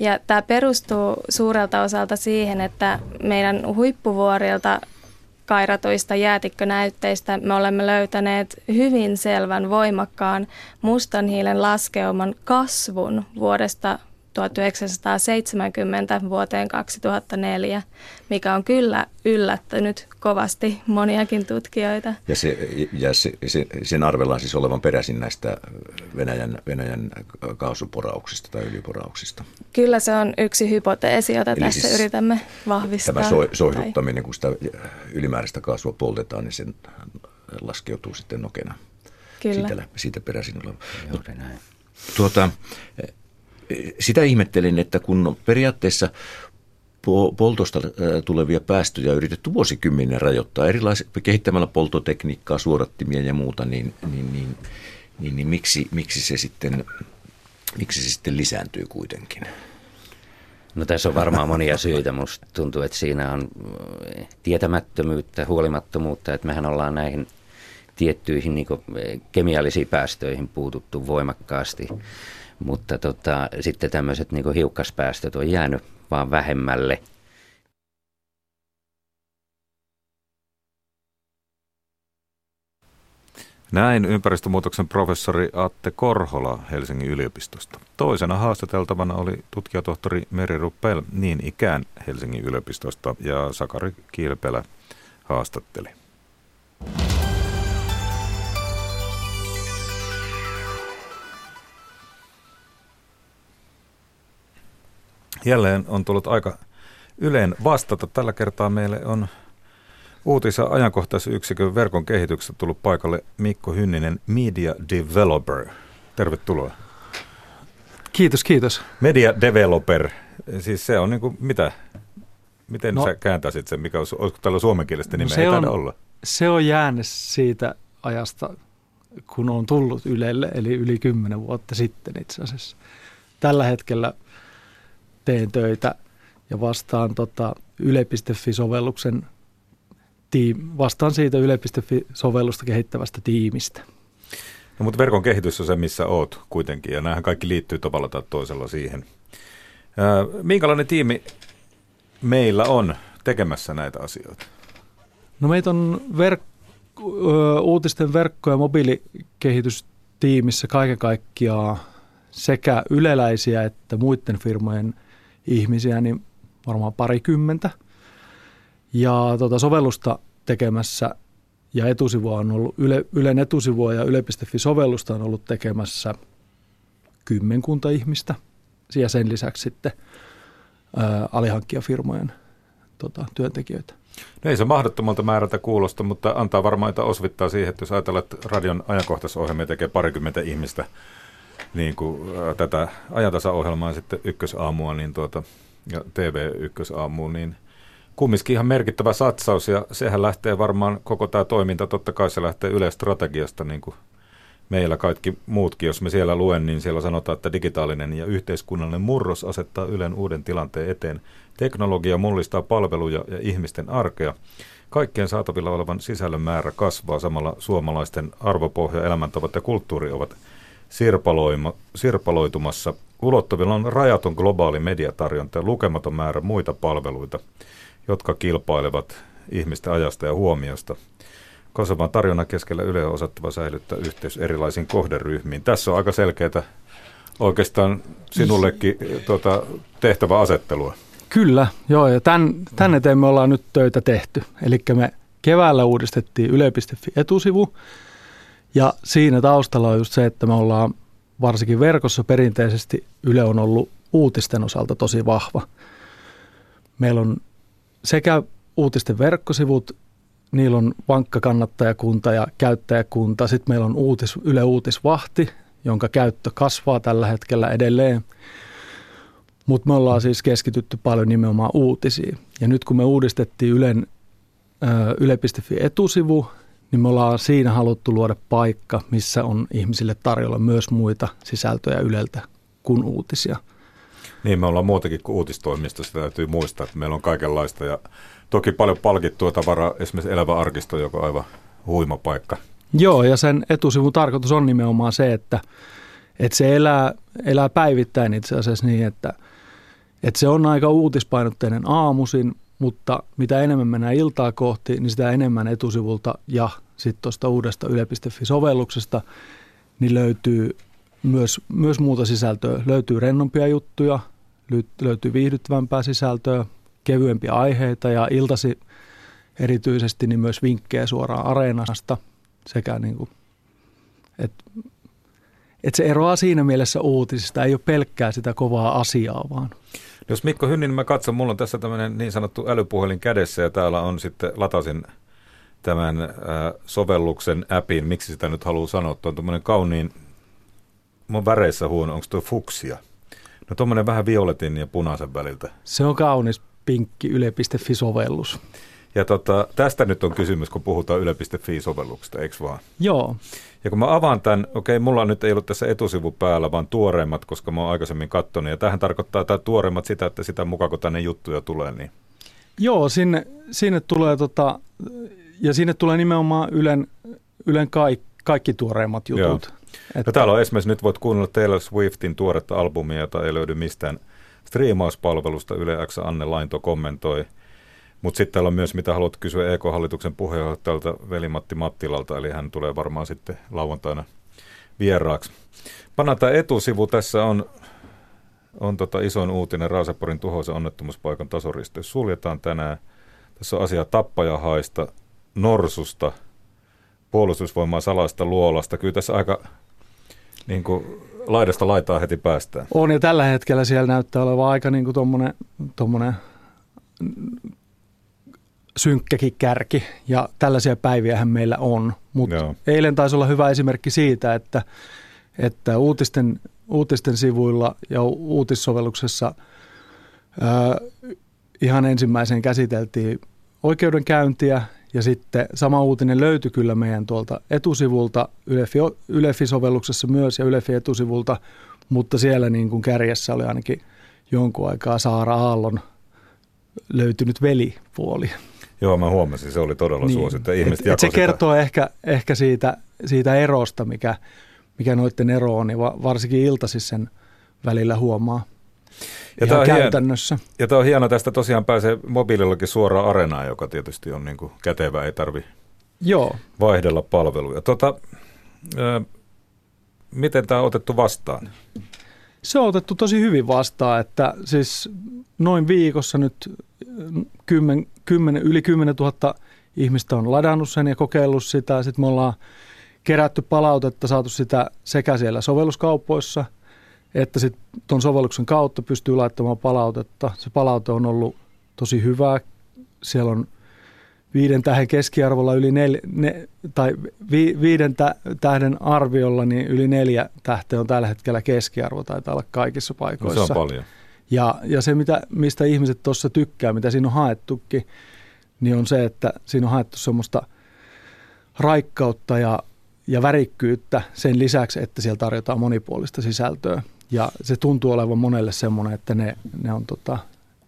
Ja tämä perustuu suurelta osalta siihen, että meidän huippuvuorilta kairatuista jäätikkönäytteistä me olemme löytäneet hyvin selvän voimakkaan mustan hiilen laskeuman kasvun vuodesta 1970 vuoteen 2004, mikä on kyllä yllättänyt kovasti moniakin tutkijoita. Ja, se, ja se, se, sen arvellaan siis olevan peräisin näistä Venäjän, Venäjän kaasuporauksista tai yliporauksista. Kyllä se on yksi hypoteesi, jota Eli tässä siis yritämme vahvistaa. Tämä so, soihduttaminen, tai... kun sitä ylimääräistä kaasua poltetaan, niin se laskeutuu sitten nokena. Kyllä. Siitä, siitä peräisin oleva. Tuota, sitä ihmettelin, että kun periaatteessa poltosta tulevia päästöjä on yritetty vuosikymmenen rajoittaa erilaisia, kehittämällä poltotekniikkaa, suodattimia ja muuta, niin, niin, niin, niin, niin miksi, miksi, se sitten, miksi se sitten lisääntyy kuitenkin? No tässä on varmaan monia syitä. Musta tuntuu, että siinä on tietämättömyyttä, huolimattomuutta, että mehän ollaan näihin tiettyihin niin kemiallisiin päästöihin puututtu voimakkaasti. Mutta tota, sitten tämmöiset niin hiukkaspäästöt on jäänyt vaan vähemmälle. Näin ympäristömuutoksen professori Atte Korhola Helsingin yliopistosta. Toisena haastateltavana oli tutkijatohtori Meri Ruppel niin ikään Helsingin yliopistosta ja Sakari Kilpelä haastatteli. Jälleen on tullut aika Yleen vastata. Tällä kertaa meille on uutis- ja ajankohtaisyksikön verkon kehityksestä tullut paikalle Mikko Hynninen, Media Developer. Tervetuloa. Kiitos, kiitos. Media Developer, siis se on niin kuin mitä? Miten no, sä kääntäisit sen, mikä olisi, olisiko tällä suomenkielistä nimeä? No se, on, olla. se on jäänyt siitä ajasta, kun on tullut Ylelle, eli yli kymmenen vuotta sitten itse asiassa. Tällä hetkellä teen töitä ja vastaan tota Yle.fi-sovelluksen tiim- vastaan siitä Yle.fi-sovellusta kehittävästä tiimistä. No, mutta verkon kehitys on se, missä oot kuitenkin, ja nämähän kaikki liittyy tavalla tai toisella siihen. Ää, minkälainen tiimi meillä on tekemässä näitä asioita? No meitä on verk- uutisten verkko- ja mobiilikehitystiimissä kaiken kaikkiaan sekä yleläisiä että muiden firmojen ihmisiä, niin varmaan parikymmentä. Ja tuota sovellusta tekemässä ja etusivua on ollut, Yle, Ylen etusivua ja Yle.fi-sovellusta on ollut tekemässä kymmenkunta ihmistä ja sen lisäksi sitten ää, alihankkijafirmojen tota, työntekijöitä. No ei se mahdottomalta määrältä kuulosta, mutta antaa varmaan että osvittaa siihen, että jos ajatellaan, että radion ajankohtaisohjelmia tekee parikymmentä ihmistä niin kuin, tätä ajantasaohjelmaa sitten ykkösaamua niin tuota, ja TV ykkösaamuun, niin kumminkin ihan merkittävä satsaus ja sehän lähtee varmaan koko tämä toiminta, totta kai se lähtee yleistrategiasta niin kuin meillä kaikki muutkin, jos me siellä luen, niin siellä sanotaan, että digitaalinen ja yhteiskunnallinen murros asettaa Ylen uuden tilanteen eteen. Teknologia mullistaa palveluja ja ihmisten arkea. Kaikkien saatavilla olevan sisällön määrä kasvaa, samalla suomalaisten arvopohja, elämäntavat ja kulttuuri ovat sirpaloitumassa. Ulottuvilla on rajaton globaali mediatarjonta ja lukematon määrä muita palveluita, jotka kilpailevat ihmisten ajasta ja huomiosta. Kasvavan tarjonnan keskellä Yle on osattava säilyttää yhteys erilaisiin kohderyhmiin. Tässä on aika selkeää oikeastaan sinullekin tuota, tehtävä asettelua. Kyllä, joo, ja tämän, tämän eteen me ollaan nyt töitä tehty. Eli me keväällä uudistettiin yle.fi etusivu, ja siinä taustalla on just se, että me ollaan varsinkin verkossa perinteisesti Yle on ollut uutisten osalta tosi vahva. Meillä on sekä uutisten verkkosivut niillä on vankka kannattajakunta ja käyttäjäkunta. Sitten meillä on uutis, Yle Uutisvahti, jonka käyttö kasvaa tällä hetkellä edelleen. Mutta me ollaan siis keskitytty paljon nimenomaan uutisiin. Ja nyt kun me uudistettiin Ylen Yle.fi etusivu, niin me ollaan siinä haluttu luoda paikka, missä on ihmisille tarjolla myös muita sisältöjä Yleltä kuin uutisia. Niin, me ollaan muutakin kuin uutistoimisto, sitä täytyy muistaa, että meillä on kaikenlaista ja toki paljon palkittua tavaraa, esimerkiksi Elävä arkisto, joka on aivan huima paikka. Joo, ja sen etusivun tarkoitus on nimenomaan se, että, että se elää, elää päivittäin itse asiassa niin, että, että se on aika uutispainotteinen aamusin, mutta mitä enemmän mennään iltaa kohti, niin sitä enemmän etusivulta ja sitten tuosta uudesta yle.fi-sovelluksesta niin löytyy myös, myös muuta sisältöä. Löytyy rennompia juttuja, löytyy viihdyttävämpää sisältöä, kevyempiä aiheita ja iltasi erityisesti niin myös vinkkejä suoraan areenasta sekä niin kuin, että että se eroaa siinä mielessä uutisista, ei ole pelkkää sitä kovaa asiaa vaan. Jos Mikko Hynnin mä katson, mulla on tässä tämmöinen niin sanottu älypuhelin kädessä ja täällä on sitten, latasin tämän äh, sovelluksen appin, miksi sitä nyt haluaa sanoa, tuo on tuommoinen kauniin, mun väreissä huono, onko tuo fuksia? No tuommoinen vähän violetin ja punaisen väliltä. Se on kaunis pinkki yle.fi-sovellus. Ja tota, tästä nyt on kysymys, kun puhutaan yle.fi-sovelluksesta, eikö vaan? Joo. Ja kun mä avaan tämän, okei, mulla nyt ei ollut tässä etusivu päällä, vaan tuoreimmat, koska mä oon aikaisemmin katsonut. Ja tähän tarkoittaa tämä tuoreimmat sitä, että sitä mukaan kun tänne juttuja tulee, niin... Joo, sinne, sinne tulee tota, ja sinne tulee nimenomaan Ylen, Ylen kaikki, kaikki tuoreimmat jutut. Joo. Että... No täällä on esimerkiksi, nyt voit kuunnella Taylor Swiftin tuoretta albumia, jota ei löydy mistään striimauspalvelusta. Yle X Anne Lainto kommentoi. Mutta sitten täällä on myös, mitä haluat kysyä EK-hallituksen puheenjohtajalta Veli-Matti Mattilalta, eli hän tulee varmaan sitten lauantaina vieraaksi. Pannaan tämä etusivu, tässä on, on tota isoin uutinen Raaseporin tuhoisen onnettomuuspaikan tasoristeys. Suljetaan tänään. Tässä on asia tappajahaista, norsusta, puolustusvoimaa salaista luolasta. Kyllä tässä aika niin kuin, laidasta laitaa heti päästään. On ja tällä hetkellä siellä näyttää olevan aika niin kuin tommonen, tommonen synkkäkin kärki ja tällaisia päiviähän meillä on. Mutta eilen taisi olla hyvä esimerkki siitä, että, että uutisten, uutisten sivuilla ja uutissovelluksessa ää, ihan ensimmäisen käsiteltiin oikeudenkäyntiä Ja sitten sama uutinen löytyi kyllä meidän tuolta etusivulta, Ylefi, Ylefi-sovelluksessa myös ja Ylefi etusivulta, mutta siellä niin kuin kärjessä oli ainakin jonkun aikaa Saara Aallon löytynyt velipuoli. Joo, mä huomasin, se oli todella niin. suosittu. Ihmiset et, et se sitä. kertoo ehkä, ehkä siitä, siitä erosta, mikä, mikä noiden ero on, niin varsinkin iltaisin sen välillä huomaa. Ja on käytännössä. Hieno, ja tämä on hieno, tästä tosiaan pääsee mobiilillakin suoraan arenaan, joka tietysti on niin kuin kätevä, ei tarvi Joo. vaihdella palveluja. Tota, miten tämä on otettu vastaan? Se on otettu tosi hyvin vastaan, että siis noin viikossa nyt 10, 10, yli 10 000 ihmistä on ladannut sen ja kokeillut sitä. Sitten me ollaan kerätty palautetta, saatu sitä sekä siellä sovelluskaupoissa, että sitten tuon sovelluksen kautta pystyy laittamaan palautetta. Se palaute on ollut tosi hyvää. Siellä on viiden tähden keskiarvolla yli neljä, ne, tai vi, viiden tähden arviolla niin yli neljä tähteä on tällä hetkellä keskiarvo, taitaa olla kaikissa paikoissa. No se on paljon. Ja, ja se, mitä, mistä ihmiset tuossa tykkää, mitä siinä on haettukin, niin on se, että siinä on haettu semmoista raikkautta ja, ja värikkyyttä sen lisäksi, että siellä tarjotaan monipuolista sisältöä. Ja se tuntuu olevan monelle semmoinen, että ne, ne on tota,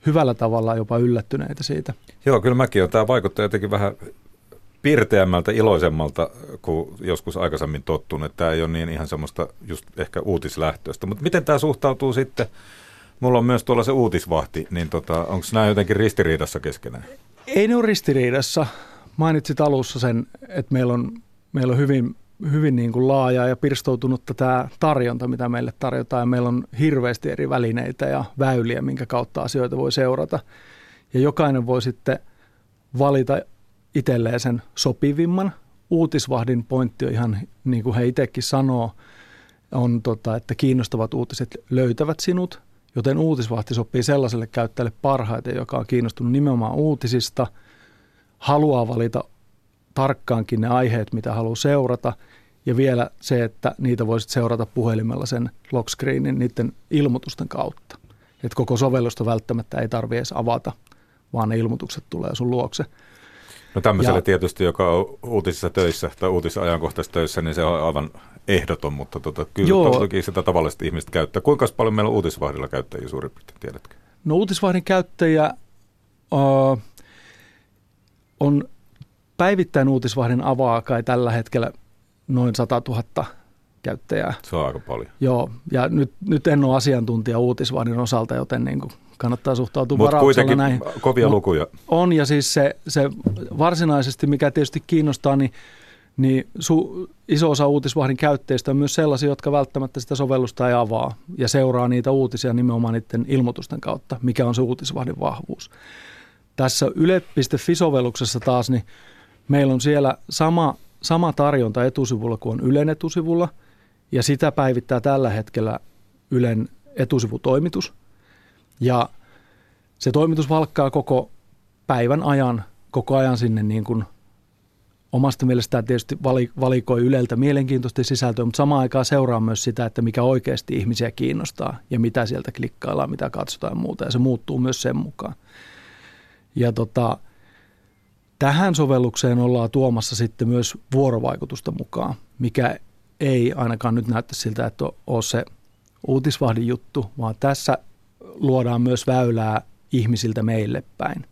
hyvällä tavalla jopa yllättyneitä siitä. Joo, kyllä mäkin olen. Tämä vaikuttaa jotenkin vähän pirteämmältä, iloisemmalta kuin joskus aikaisemmin tottunut. Tämä ei ole niin ihan semmoista just ehkä uutislähtöistä. Mutta miten tämä suhtautuu sitten, mulla on myös tuolla se uutisvahti, niin tota, onko nämä jotenkin ristiriidassa keskenään? Ei ne ole ristiriidassa. Mainitsit alussa sen, että meillä on, meillä on hyvin hyvin niin kuin laaja ja pirstoutunutta tämä tarjonta, mitä meille tarjotaan. Ja meillä on hirveästi eri välineitä ja väyliä, minkä kautta asioita voi seurata. Ja jokainen voi sitten valita itselleen sen sopivimman. Uutisvahdin pointti on ihan niin kuin he itsekin sanoo, on tota, että kiinnostavat uutiset löytävät sinut, joten uutisvahti sopii sellaiselle käyttäjälle parhaiten, joka on kiinnostunut nimenomaan uutisista, haluaa valita tarkkaankin ne aiheet, mitä haluaa seurata. Ja vielä se, että niitä voisit seurata puhelimella sen lockscreenin niiden ilmoitusten kautta. Että koko sovellusta välttämättä ei tarvitse edes avata, vaan ne ilmoitukset tulee sun luokse. No tämmöiselle ja, tietysti, joka on uutisissa töissä tai uutisajankohtaisissa töissä, niin se on aivan ehdoton, mutta tota, kyllä joo, toki sitä tavallista ihmistä käyttää. Kuinka paljon meillä on uutisvahdilla käyttäjiä suurin piirtein, tiedätkö? No uutisvahdin käyttäjiä uh, on päivittäin uutisvahdin avaa kai tällä hetkellä noin 100 000 käyttäjää. Se on aika paljon. Joo, ja nyt, nyt en ole asiantuntija uutisvahdin osalta, joten niin kuin kannattaa suhtautua Mut varauksella näihin. kovia lukuja. On, ja siis se, se varsinaisesti, mikä tietysti kiinnostaa, niin, niin su, iso osa uutisvahdin käyttäjistä on myös sellaisia, jotka välttämättä sitä sovellusta ei avaa ja seuraa niitä uutisia nimenomaan niiden ilmoitusten kautta, mikä on se uutisvahdin vahvuus. Tässä yle.fi-sovelluksessa taas, niin Meillä on siellä sama, sama tarjonta etusivulla kuin on Ylen etusivulla, ja sitä päivittää tällä hetkellä Ylen etusivutoimitus. Ja se toimitus valkkaa koko päivän ajan, koko ajan sinne niin kuin omasta mielestään tietysti valikoi Yleltä mielenkiintoista sisältöä, mutta samaan aikaan seuraa myös sitä, että mikä oikeasti ihmisiä kiinnostaa ja mitä sieltä klikkaillaan, mitä katsotaan ja muuta, ja se muuttuu myös sen mukaan. Ja tota, Tähän sovellukseen ollaan tuomassa sitten myös vuorovaikutusta mukaan, mikä ei ainakaan nyt näyttä siltä, että ole se uutisvahdin juttu, vaan tässä luodaan myös väylää ihmisiltä meille päin.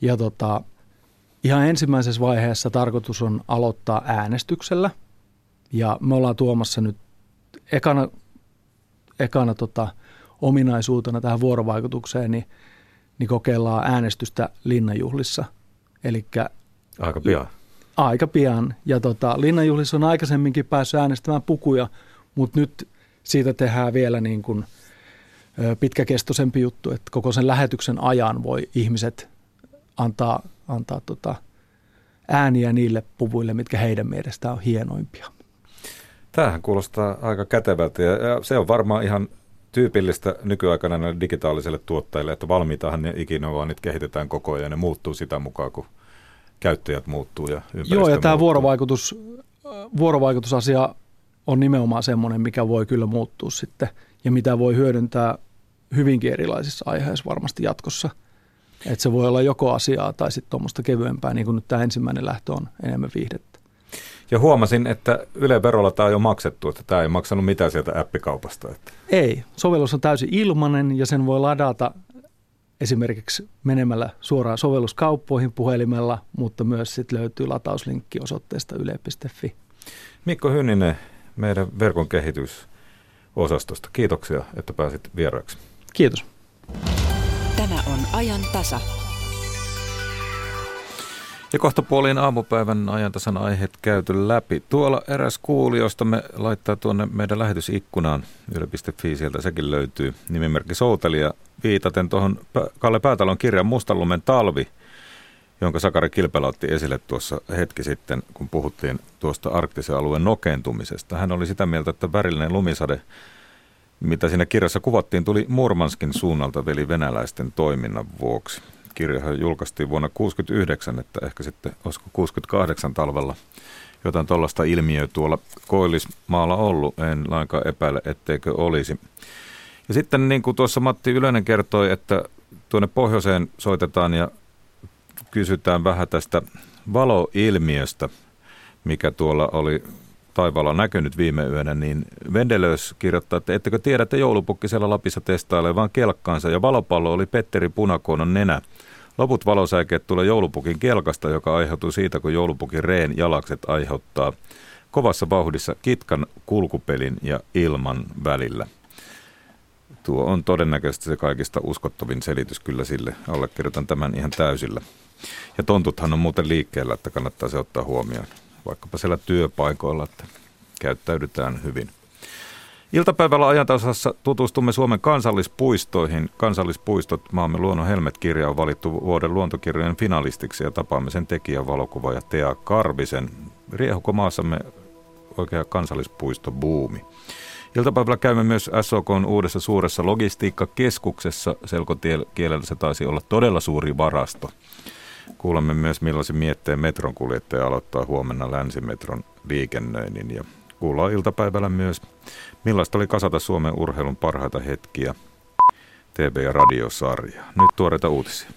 Ja tota, ihan ensimmäisessä vaiheessa tarkoitus on aloittaa äänestyksellä. Ja me ollaan tuomassa nyt ekana, ekana tota, ominaisuutena tähän vuorovaikutukseen, niin, niin kokeillaan äänestystä linnanjuhlissa – Eli aika pian. Aika pian. Ja tota, Linnanjuhlissa on aikaisemminkin päässyt äänestämään pukuja, mutta nyt siitä tehdään vielä niin kuin pitkäkestoisempi juttu, että koko sen lähetyksen ajan voi ihmiset antaa, antaa tota ääniä niille puvuille, mitkä heidän mielestään on hienoimpia. Tämähän kuulostaa aika kätevältä ja se on varmaan ihan tyypillistä nykyaikana näille digitaalisille tuottajille, että valmiitahan ne ikinä vaan niitä kehitetään koko ajan ja ne muuttuu sitä mukaan, kun käyttäjät muuttuu ja ympäristö Joo, ja muuttuu. tämä vuorovaikutus, vuorovaikutusasia on nimenomaan semmoinen, mikä voi kyllä muuttua sitten ja mitä voi hyödyntää hyvinkin erilaisissa aiheissa varmasti jatkossa. Että se voi olla joko asiaa tai sitten tuommoista kevyempää, niin kuin nyt tämä ensimmäinen lähtö on enemmän viihdettä. Ja huomasin, että Yle Verolla tämä on jo maksettu, että tämä ei maksanut mitään sieltä appikaupasta. Että. Ei, sovellus on täysin ilmanen ja sen voi ladata esimerkiksi menemällä suoraan sovelluskauppoihin puhelimella, mutta myös sitten löytyy latauslinkki osoitteesta yle.fi. Mikko Hynninen, meidän verkon kehitysosastosta. Kiitoksia, että pääsit vieraaksi. Kiitos. Tämä on ajan tasa. Ja kohta puoliin aamupäivän ajantasan aiheet käyty läpi. Tuolla eräs kuulijoista me laittaa tuonne meidän lähetysikkunaan yle.fi, sieltä sekin löytyy nimimerkki Soutelia viitaten tuohon Kalle Päätalon kirjan Mustallumen talvi, jonka Sakari Kilpelä otti esille tuossa hetki sitten, kun puhuttiin tuosta arktisen alueen nokentumisesta. Hän oli sitä mieltä, että värillinen lumisade, mitä siinä kirjassa kuvattiin, tuli Murmanskin suunnalta veli venäläisten toiminnan vuoksi kirjahan julkaistiin vuonna 1969, että ehkä sitten olisiko 68 talvella jotain tuollaista ilmiöä tuolla Koillismaalla ollut. En lainkaan epäile, etteikö olisi. Ja sitten niin kuin tuossa Matti Ylönen kertoi, että tuonne pohjoiseen soitetaan ja kysytään vähän tästä valoilmiöstä, mikä tuolla oli taivaalla näkynyt viime yönä, niin Vendelös kirjoittaa, että ettekö tiedä, että joulupukki siellä Lapissa testailee vaan kelkkaansa ja valopallo oli Petteri Punakonon nenä. Loput valosäikeet tulee joulupukin kelkasta, joka aiheutuu siitä, kun joulupukin reen jalakset aiheuttaa kovassa vauhdissa kitkan kulkupelin ja ilman välillä. Tuo on todennäköisesti se kaikista uskottavin selitys kyllä sille. Allekirjoitan tämän ihan täysillä. Ja tontuthan on muuten liikkeellä, että kannattaa se ottaa huomioon. Vaikkapa siellä työpaikoilla, että käyttäydytään hyvin. Iltapäivällä ajantasassa tutustumme Suomen kansallispuistoihin. Kansallispuistot maamme luonnon helmet-kirja on valittu vuoden luontokirjojen finalistiksi ja tapaamme sen tekijän valokuvaaja Tea Karvisen. Riehuko maassamme oikea kansallispuisto buumi. Iltapäivällä käymme myös SOKn uudessa suuressa logistiikkakeskuksessa. Selkokielellä se taisi olla todella suuri varasto. Kuulemme myös millaisen mietteen metron kuljettaja aloittaa huomenna länsimetron liikennöinnin ja kuullaan iltapäivällä myös Millaista oli kasata Suomen urheilun parhaita hetkiä? TV- ja radiosarja. Nyt tuoreita uutisia.